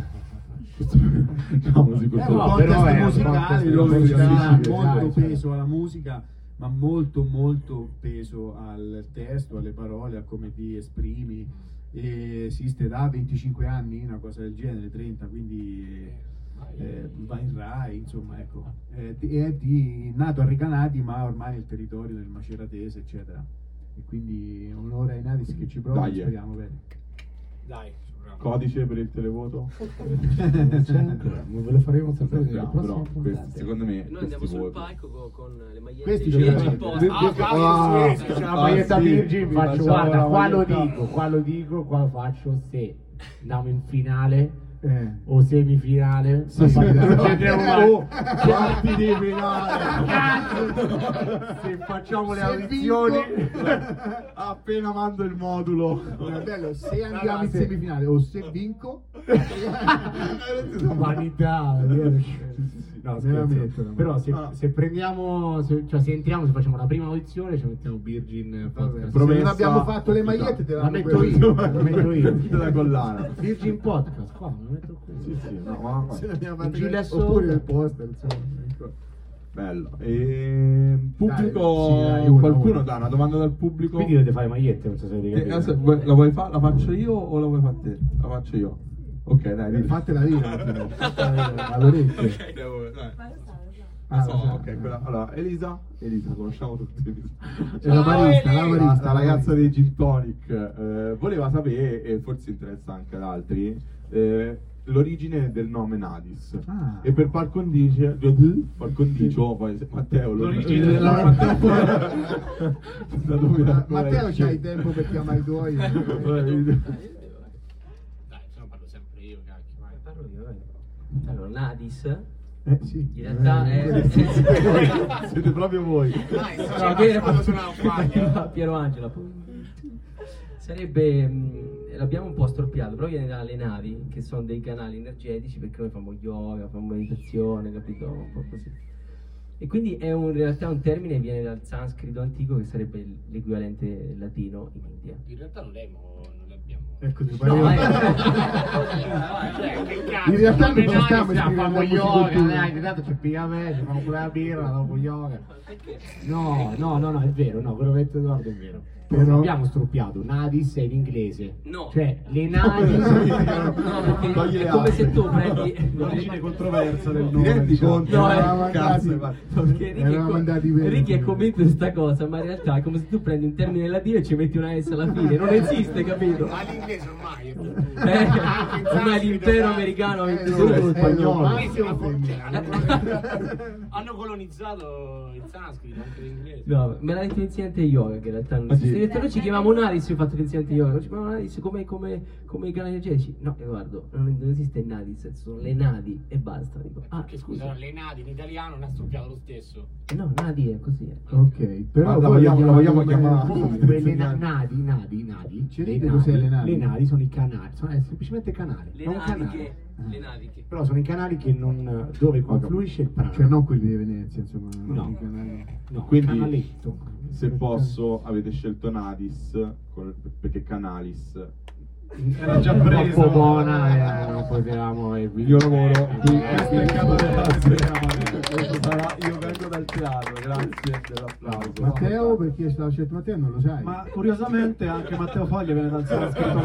S1: Questo- (laughs) no,
S2: È un
S1: musicultura.
S4: no, però è un
S2: musicale si dà molto
S4: dai, cioè.
S2: peso alla musica, ma molto molto peso al testo, alle parole, a come ti esprimi. E esiste da 25 anni, una cosa del genere, 30, quindi eh, va in Rai, insomma, ecco. Eh, è di, nato a Recanati, ma ormai nel territorio del Maceratese, eccetera. E quindi onore ai Nadis che ci provano,
S1: Dai, eh.
S2: speriamo bene.
S4: Dai.
S1: Codice per il televoto?
S4: Ve lo faremo sapere nelle prossime
S1: però questo,
S4: puntate.
S1: secondo me
S3: Noi andiamo
S1: questi
S3: sul
S1: voti.
S3: palco co- con, le magliette
S2: Questi
S3: di
S2: l'hanno.
S3: Post. Ah,
S2: ah,
S3: sì,
S4: C'è
S3: sì.
S4: la
S1: Ah,
S4: maglietta
S1: sì,
S4: Virgin,
S1: vi
S4: faccio, guarda, qua lo
S1: maglietta.
S4: dico, qua lo dico, qua lo faccio se andiamo in finale
S2: Eh.
S4: o semifinale.
S2: Sì,
S4: non
S2: sì,
S4: facciamo-
S2: no,
S4: facciamo mai-
S1: Oh, quarti di finale!
S4: Se facciamo le
S2: Se
S4: audizioni (laughs)
S1: Appena mando il modulo.
S2: Non è bello, se andiamo in semifinale o se vinco, (laughs) (laughs)
S4: vanità no,
S2: la
S4: scherzo. però se,
S1: No.
S4: se prendiamo se, cioè se entriamo se facciamo la prima audizione ci mettiamo Virgin Podcast
S2: se non abbiamo fatto le magliette te
S4: la
S2: la
S4: metto io (laughs) la metto io (laughs)
S1: Della collana.
S4: Virgin Podcast qua me lo metto qui
S1: Sì, sì, no, (laughs) ma
S2: Se ne abbiamo
S4: Un
S2: fatte
S4: gilet
S2: oppure il poster, insomma. ecco.
S1: bello. E pubblico,
S2: Dai, sì, dai, una,
S1: qualcuno
S2: una.
S1: dà una domanda dal pubblico.
S4: quindi dovete fare magliette non so se
S1: Eh, la vuoi fare? La faccio io o la vuoi fare te? La faccio io. Ok, dai.
S2: Fatela dire, all'orecchio.
S1: Devo- dai.
S2: Ah,
S1: So,
S2: lo sa.
S1: ok, quella- allora, Elisa, Elisa, conosciamo tutti Elisa.
S2: È la barista, la
S1: La,
S2: barista.
S1: ragazza dei Gin Tonic eh, voleva sapere, e forse interessa anche ad altri, eh, l'origine del nome Nadis.
S2: Ah.
S1: E per par condicio, par condicio, poi se- Matteo lo
S5: L'origine
S1: Eh, (laughs)
S2: Ma-
S1: la-
S2: Matteo, c'hai tempo per chiamare i tuoi? (laughs)
S4: dai se no parlo sempre io cacchio vai.
S3: Parlo io, vai. Allora, Nadis
S2: Eh, sì.
S3: in realtà
S2: Eh,
S3: è...
S1: Siete proprio voi. (laughs)
S3: No, Piero, Piero Angela. Sarebbe, mh, l'abbiamo un po' storpiato, però viene dalle navi, che sono dei canali energetici, perché noi facciamo yoga, facciamo meditazione, capito? Un po' così. E quindi è un- in realtà un termine, viene dal sanscrito antico, che sarebbe l'equivalente latino in India.
S4: in realtà non, è, mo-
S2: Ecco, ti
S4: No,
S2: pareva-
S4: eh. (laughs) Cioè,
S2: In realtà
S4: non
S2: ci stiamo alla
S4: yoga, dai, intanto c'è piccame, ci fanno pure la birra, dopo yoga. No, no, no, no, è vero, no, quello che ha detto Edoardo è vero.
S2: Però-
S4: abbiamo struppiato, Nadis è in inglese.
S3: No.
S4: Cioè, le Nadis...
S3: No, è come se tu prendi
S5: L'origine controversa del nome.
S1: rendi
S5: diciamo.
S1: conto?
S3: No,
S1: Cazzo, ma-
S3: Perché Ricky, co-. Ricky è convinto di sta cosa, ma in realtà è come se tu prendi un termine latino e ci metti una S alla fine. Non esiste, capito?
S4: Ma l'inglese ormai è
S3: Eh, ormai l'impero americano ha vinto
S2: Eh,
S3: tutto.
S2: eh,
S1: spagnolo.
S4: hanno, colonizzato il sanscrito anche l'inglese.
S3: No, me l'ha detto l'insegnante yoga che in realtà non
S1: Ah,
S3: esiste. Noi ci chiamiamo Nadis, io ho fatto l'insegnante yoga, noi ci chiamiamo Nadis come, come, come i canali energetici. No, Edoardo, non, non esiste Nadis, sono le Nadi e basta. Dico, ah,
S4: Che scusa, le Nadi in italiano non ha struppiato lo stesso.
S3: No, Nadi è così. eh.
S2: Ok, però
S1: Ma la vogliamo- la vogliamo chiamare-
S4: Comunque le na- nadi, nadi, nadi.
S2: Ci
S4: le
S2: dite cos'è le nadi?
S4: Le nadi sono i canali, sono è semplicemente canali.
S3: Le
S4: è un canale.
S3: naviche, le naviche.
S4: Però sono i canali che non, dove confluisce il prana.
S2: Cioè non quelli di Venezia, insomma.
S4: No.
S2: i canali.
S4: no,
S1: Quindi,
S4: canaletto.
S1: Se posso, avete scelto Nadis col- perché Canalis.
S5: Era già
S4: troppo
S5: preso.
S4: buona e non potevamo
S1: Il mio lavoro qui
S5: Eh, questo è il capo della
S1: sarà- Io vengo dal teatro, grazie dell'applauso.
S2: Matteo, perché è stato scelto Matteo, non lo sai.
S5: Ma curiosamente anche Matteo Foglia viene dal sanscrito.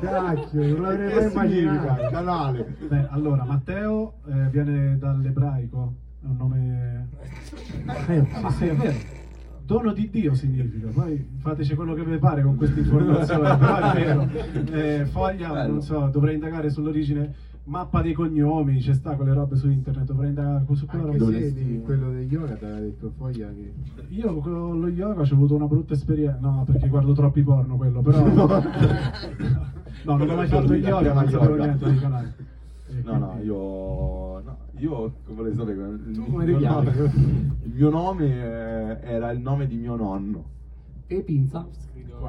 S2: Cacchio, non l'avrei mai immaginato.
S1: Canale.
S5: Beh, allora, Matteo eh, viene dall'ebraico, è un nome...
S2: Eh,
S5: Sì, sì, è vero. Dono di Dio significa, poi fateci quello che vi pare con queste informazioni, (laughs) però è vero. Eh, foglia,
S1: Bello.
S5: non so, dovrei indagare sull'origine, mappa dei cognomi, c'è sta quelle robe su internet, dovrei indagare su quella
S2: Anche
S5: roba.
S2: di quello del yoga ti aveva detto Foglia che...
S5: Io con lo yoga ho avuto una brutta esperienza, no perché guardo troppi porno quello, però... (laughs) no, non ho mai fatto il yoga, non sapevo niente dei canali.
S1: No, no, io. No, io come volete sapere. Il,
S4: Tu come
S1: mio
S4: ti chiami?
S1: nome, (laughs) il mio nome eh, era il nome di mio nonno.
S4: E pinza.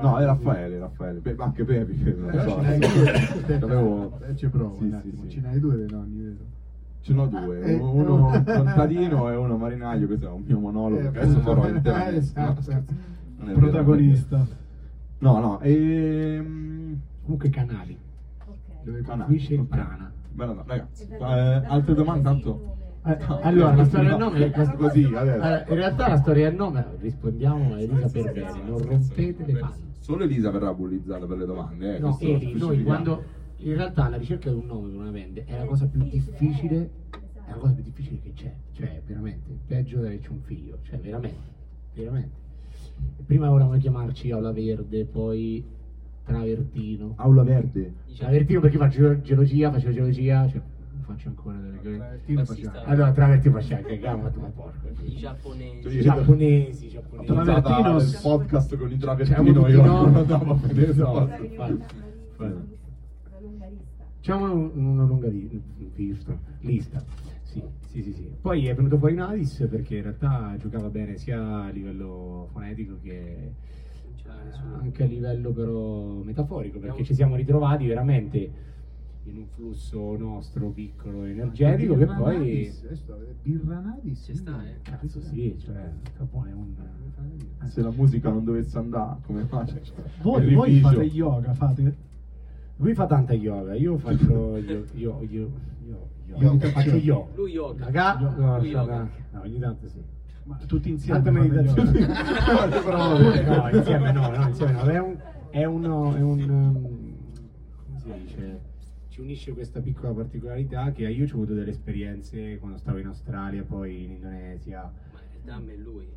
S1: No, è Raffaele, Raffaele. Beh, ma anche Pepi.
S2: Però
S1: so,
S2: due. Aspetta,
S1: Avevo-
S2: eh, ci provo
S1: Sì,
S2: un
S1: sì,
S2: attimo.
S1: sì.
S2: Ce n'hai due dei nonni, vero?
S1: Ce n'ho due,
S2: Eh,
S1: uno
S2: no.
S1: contadino e uno marinaio, questo è un mio monologo
S2: Eh,
S1: che adesso farò
S2: eh,
S1: interamente.
S2: esatto.
S1: No, scherzo. Non è vero.
S5: Protagonista.
S1: No, no, ehm...
S4: Comunque canali.
S2: Dove
S1: Canale,
S4: confluisce il prana.
S1: Bene, no, ragazzi, eh, altre domande tanto?
S4: Eh, allora, la storia del nome
S1: No, così.
S4: Allora, in realtà la storia del nome rispondiamo a Elisa per bene, non rompete le palle.
S1: Solo Elisa verrà bullizzata per le domande, eh.
S4: No, Eli, noi quando in realtà la ricerca di un nome per una band è la cosa più difficile, è la cosa più difficile che c'è, cioè veramente, peggio di averci un figlio, cioè veramente, veramente. Prima volevamo chiamarci Aula Verde, poi Travertino.
S1: Aula Verde.
S4: Travertino perché faccio geologia, facevo geologia, cioè faccio ancora delle cose.
S2: Travertino facciamo.
S4: Allora Travertino facciamo anche gamma, ma porco.
S3: I giapponesi.
S1: Sì.
S4: Giapponesi, giapponesi.
S5: Travertino-
S1: Travertino il podcast con i
S4: Cioè,
S1: travertino io non andavo a vedere
S4: Esatto. Facciamo un- una lunga li- lista. lista. Sì, sì, sì, sì. Poi è venuto fuori Nadis perché in realtà giocava bene sia a livello fonetico che anche a livello però metaforico, perché ci siamo ritrovati veramente in un flusso nostro piccolo energetico che poi
S2: Birranadis, Adesso avete Birranadis.
S3: Ci sta, eh.
S4: cazzo sì, cioè capo è un
S1: Se la musica non dovesse andare, come faccio?
S5: Voi,
S1: Il
S5: voi
S1: rifugio.
S5: fate yoga, fate?
S4: Lui fa tanta yoga, io faccio io io io io, io,
S2: Yoga.
S4: faccio io.
S3: Lui yoga.
S4: Raga, no,
S3: yoga.
S4: no, ogni tanto sì.
S5: Ma tutti insieme fate
S4: meditazione. (laughs) no, (laughs) insieme no, no, insieme no. È un, è uno, è un, um, come si dice? Ci unisce questa piccola particolarità che io ho avuto delle esperienze quando stavo in Australia, poi in Indonesia.
S3: Ma realtà è lui.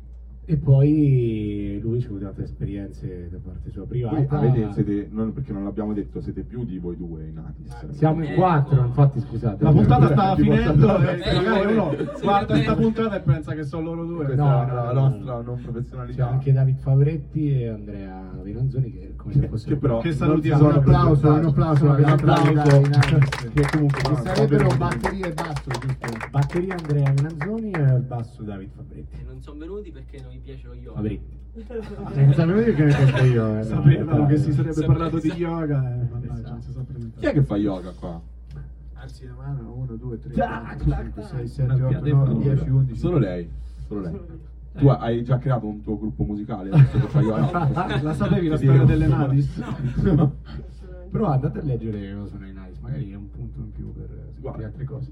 S4: E poi lui ci ha avuto altre esperienze da parte sua
S1: Voi
S4: privata.
S1: avete, siete, non, perché non l'abbiamo detto, siete più di voi due in Atis.
S4: Siamo in quattro, infatti scusate.
S5: La puntata stava
S1: Tipo,
S5: finendo
S1: sta-
S5: e
S3: Eh,
S5: magari uno guarda questa puntata e pensa che sono loro due.
S1: Questa
S4: No,
S1: è
S4: no,
S1: la
S4: no,
S1: nostra
S4: no.
S1: non
S4: C'è
S1: professionalità.
S4: anche David Favoretti e Andrea Venanzoni che fossero
S1: Che però
S5: Che
S1: non
S5: salutiamo.
S2: Un applauso, un applauso,
S1: Un
S2: un applauso,
S1: applauso.
S2: dai,
S1: Che comunque non so
S2: sarebbero batteria e basso, giusto?
S4: Batteria Andrea Venanzoni e basso David Fabretti.
S3: E non sono venuti perché non gli piace lo yoga.
S4: Fabretti. Senza me che mi penso io. eh,
S5: Sapevano
S4: no,
S5: che
S4: eh.
S5: si sarebbe parlato di yoga e mannaggia, non si sa presentare.
S1: Chi è che fa yoga qua?
S2: Alzi la mano, 1, 2, 3,
S4: Tac,
S2: 4,
S4: tac,
S2: 5,
S4: tac.
S2: 6, 7,
S3: Una
S2: 8,
S3: piade
S2: 9,
S3: pure.
S2: 10, 11.
S1: Solo lei. Solo lei. Tu
S3: Eh.
S1: hai già creato un tuo gruppo musicale? adesso che fai (laughs) io, no?
S5: La sapevi la storia delle Nadis?
S4: Però andate a leggere cosa sono i Nice, magari è un punto in più per scoprire altre cose.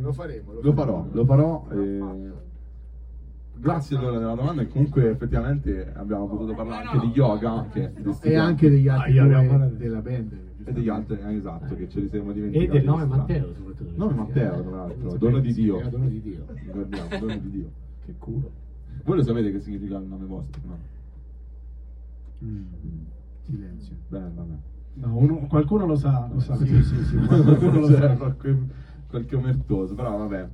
S2: Lo faremo.
S1: Lo farò, lo farò. eh, Grazie allora della domanda e comunque effettivamente abbiamo potuto parlare anche di yoga che
S2: E anche degli altri
S4: Ah, abbiamo parlato-
S2: della band.
S1: e degli altri, eh, esatto, che ce li siamo
S4: E
S1: dimenticati.
S4: del nome
S1: Strano.
S4: Matteo soprattutto.
S1: Nome Matteo, tra l'altro, dono di Dio.
S4: dono di Dio.
S1: Ricordiamo, dono di Dio.
S4: Che culo.
S1: Voi lo sapete che significa il nome vostro? No.
S2: Mm. Silenzio.
S1: Vabbè.
S5: No, uno- qualcuno lo sa, lo sa.
S2: Sì, sì, sì.
S5: Qualcuno lo sa.
S1: qualche, qualche omertoso, però vabbè.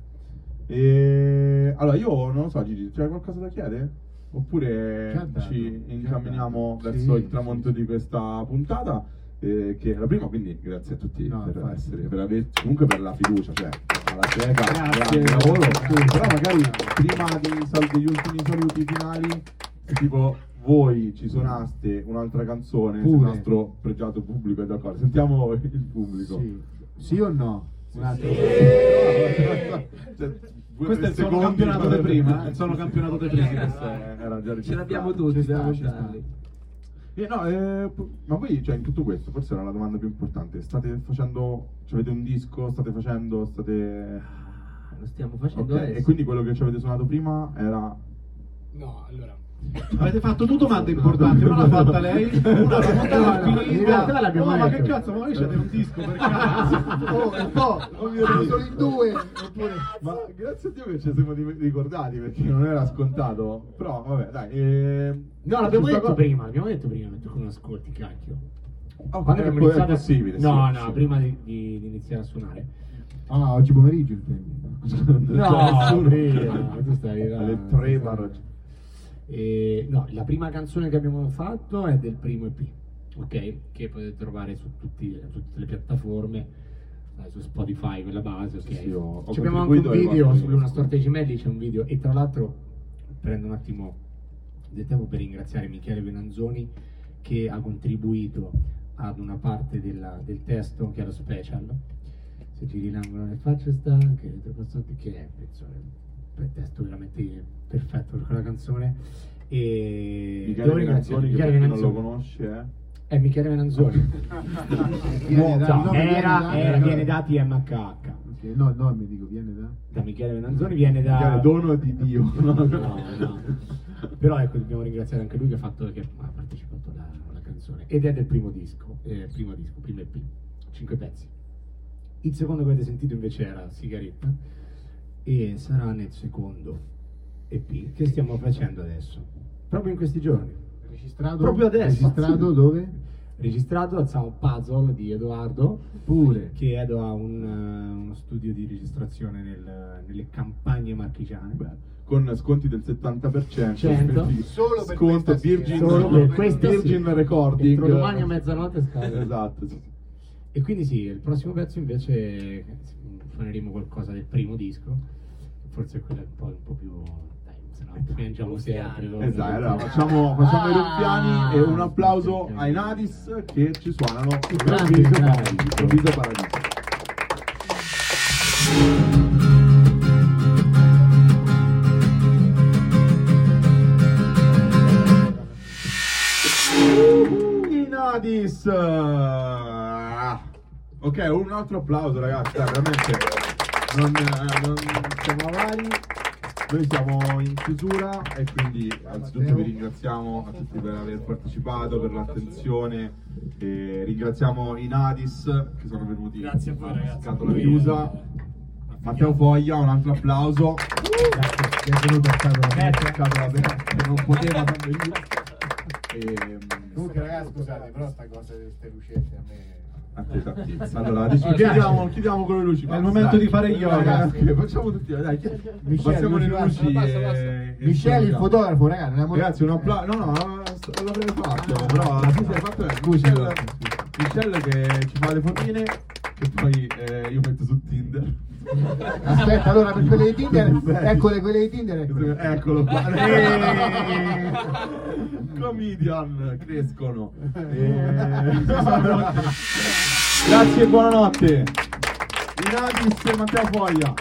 S1: E... Allora, io non lo so, Gigi, c'è qualcosa da chiedere? Oppure ci incamminiamo verso
S2: Sì,
S1: il tramonto
S2: sì,
S1: di questa puntata, eh, che è la prima, quindi grazie a tutti
S2: No,
S1: per essere, per aver, comunque per la fiducia, cioè alla cieca,
S5: Grazie.
S1: grande lavoro. Però magari prima dei sal- degli ultimi saluti finali, tipo voi ci suonaste un'altra canzone, il
S2: Pure.
S1: nostro pregiato pubblico è d'accordo. Sentiamo il pubblico.
S2: Sì. Sì o no? Un altro.
S1: Cioè, due,
S5: Questo è il sono
S1: secondi
S5: campionato
S1: per-
S5: di prima, eh, il sono campionato di prima.
S1: Era già
S3: Ce l'abbiamo tutti,
S2: Ci sta,
S3: da
S2: ci sta.
S3: portarli.
S1: Eh, no, eh, ma voi, cioè, in tutto questo, forse era la domanda più importante. State facendo, cioè, avete un disco, state facendo, state...
S3: Ah, Lo stiamo facendo
S1: Ok,
S3: adesso.
S1: e quindi quello che ci avete suonato prima era...
S4: No, allora.
S5: Avete fatto due domande importanti, una l'ha fatta lei, (laughs) una l'ha fatta
S2: No, no,
S5: finita.
S2: in realtà l'abbiamo
S5: Oh, ma che cazzo, ma voi c'avete un disco per (laughs) cazzo?
S2: Oh, un po', sono in due. Oppure...
S1: Ma grazie a Dio che ci siamo ricordati, perché non era scontato. Però, vabbè, dai. Eh,
S4: No, l'abbiamo detto
S1: co-
S4: prima, l'abbiamo detto prima, tu come ascolti, cacchio.
S1: Ok,
S4: Quando
S1: è,
S4: abbiamo
S1: è
S4: iniziato a-
S1: possibile.
S4: No,
S1: sì,
S4: no,
S1: sì.
S4: prima di, di- di iniziare a suonare.
S2: Ah, oggi pomeriggio intendi?
S4: No, (laughs) prima, tu stai là.
S1: Alle tre barra-
S4: E, no, la prima canzone che abbiamo fatto è del primo EP, ok? Che potete trovare su, tutti- su tutte le piattaforme, eh, su Spotify, quella base, ok?
S1: Sì, sì, ho- ho
S4: abbiamo anche un video su una storta di gemelli, c'è un video e tra l'altro prendo un attimo del tempo per ringraziare Michele Venanzoni che ha contribuito ad una parte della- del testo che lo special. Se ci rilanguono le facce stanche, le tue passate, che è un testo veramente perfetto per quella canzone. E
S1: Michele Venanzoni, che
S4: Michele
S1: per chi non lo conosce, eh.
S4: È Michele Venanzoni. (laughs)
S2: Viene da-
S4: No,
S2: viene
S4: era,
S2: da-
S4: era- viene da TMHH.
S2: Ok, No, il nome dico, viene da...
S4: Da Michele Venanzoni viene da...
S1: Michele, dono di Dio.
S4: No, no. (laughs) Però ecco, dobbiamo ringraziare anche lui che ha, fatto, che ha partecipato alla, alla canzone. Ed è del primo disco, eh, primo disco, primo EP, cinque pezzi. Il secondo che avete sentito invece era Sigaretta e sarà nel secondo EP che stiamo facendo adesso, proprio in questi giorni.
S2: Registrato?
S4: Proprio adesso.
S2: Registrato dove?
S4: Registrato al Sound Puzzle di Edoardo,
S2: Pure.
S4: che Edo ha un, eh, uno studio di registrazione nel- nelle campagne marchigiane.
S1: Beh, con sconti del 70%.
S4: Cento.
S1: quindi
S2: Solo per
S1: sconto. Virgin,
S4: Solo per questa
S1: Virgin
S4: sera.
S1: Recording.
S4: Entro domani a mezzanotte scade.
S1: Esatto, sì.
S4: E quindi sì, il prossimo pezzo invece suoneremo qualcosa del primo disco, forse quello è un po', un po' più... Dai, se no piangiamo sempre. no?
S1: Esatto, allora facciamo, facciamo i ruffiani
S2: Ah.
S1: e un applauso ai Nadis che ci suonano Improvviso. Paradiso. Improvviso Paradiso. Uh, I Nadis! Ah. Ok, un altro applauso ragazzi, veramente non, eh, non siamo avari, noi siamo in chiusura e quindi anzitutto vi ringraziamo a tutti per aver partecipato, per l'attenzione, e ringraziamo i Nadis che sono venuti
S7: Grazie a voi, ragazzi.
S1: scatola chiusa, Matteo Foglia, un altro applauso,
S2: Che è venuto a scatola.
S1: scatola aperta, che non poteva venire. (laughs) E,
S2: Comunque ragazzi scusate, però sta cosa di queste lucette a me...
S1: A te, a te. Allora, adesso chiudiamo, chiudiamo con le luci.
S5: È il momento di fare yoga.
S1: Ragazzi, facciamo tutti, dai, chi-
S2: Michele,
S1: passiamo le
S2: luci,
S1: luci.
S2: basta,
S1: e-
S2: basta.
S1: e
S2: Michele il fotografo, ragazzi, abbiamo-
S1: Ragazzi, un applauso. No, no, l'avrei fatto, però
S2: Ah,
S1: sì, sì, hai fatto
S2: allora.
S1: Michelle che ci fa le fotine, che poi eh, io metto su Tinder.
S2: Aspetta, allora per quelle di Tinder, eccole quelle di Tinder, eccole.
S1: Eccolo qua.
S2: Eh.
S1: Comedian crescono. Eh, (laughs) Grazie e buonanotte. I Nadis e Matteo Foglia.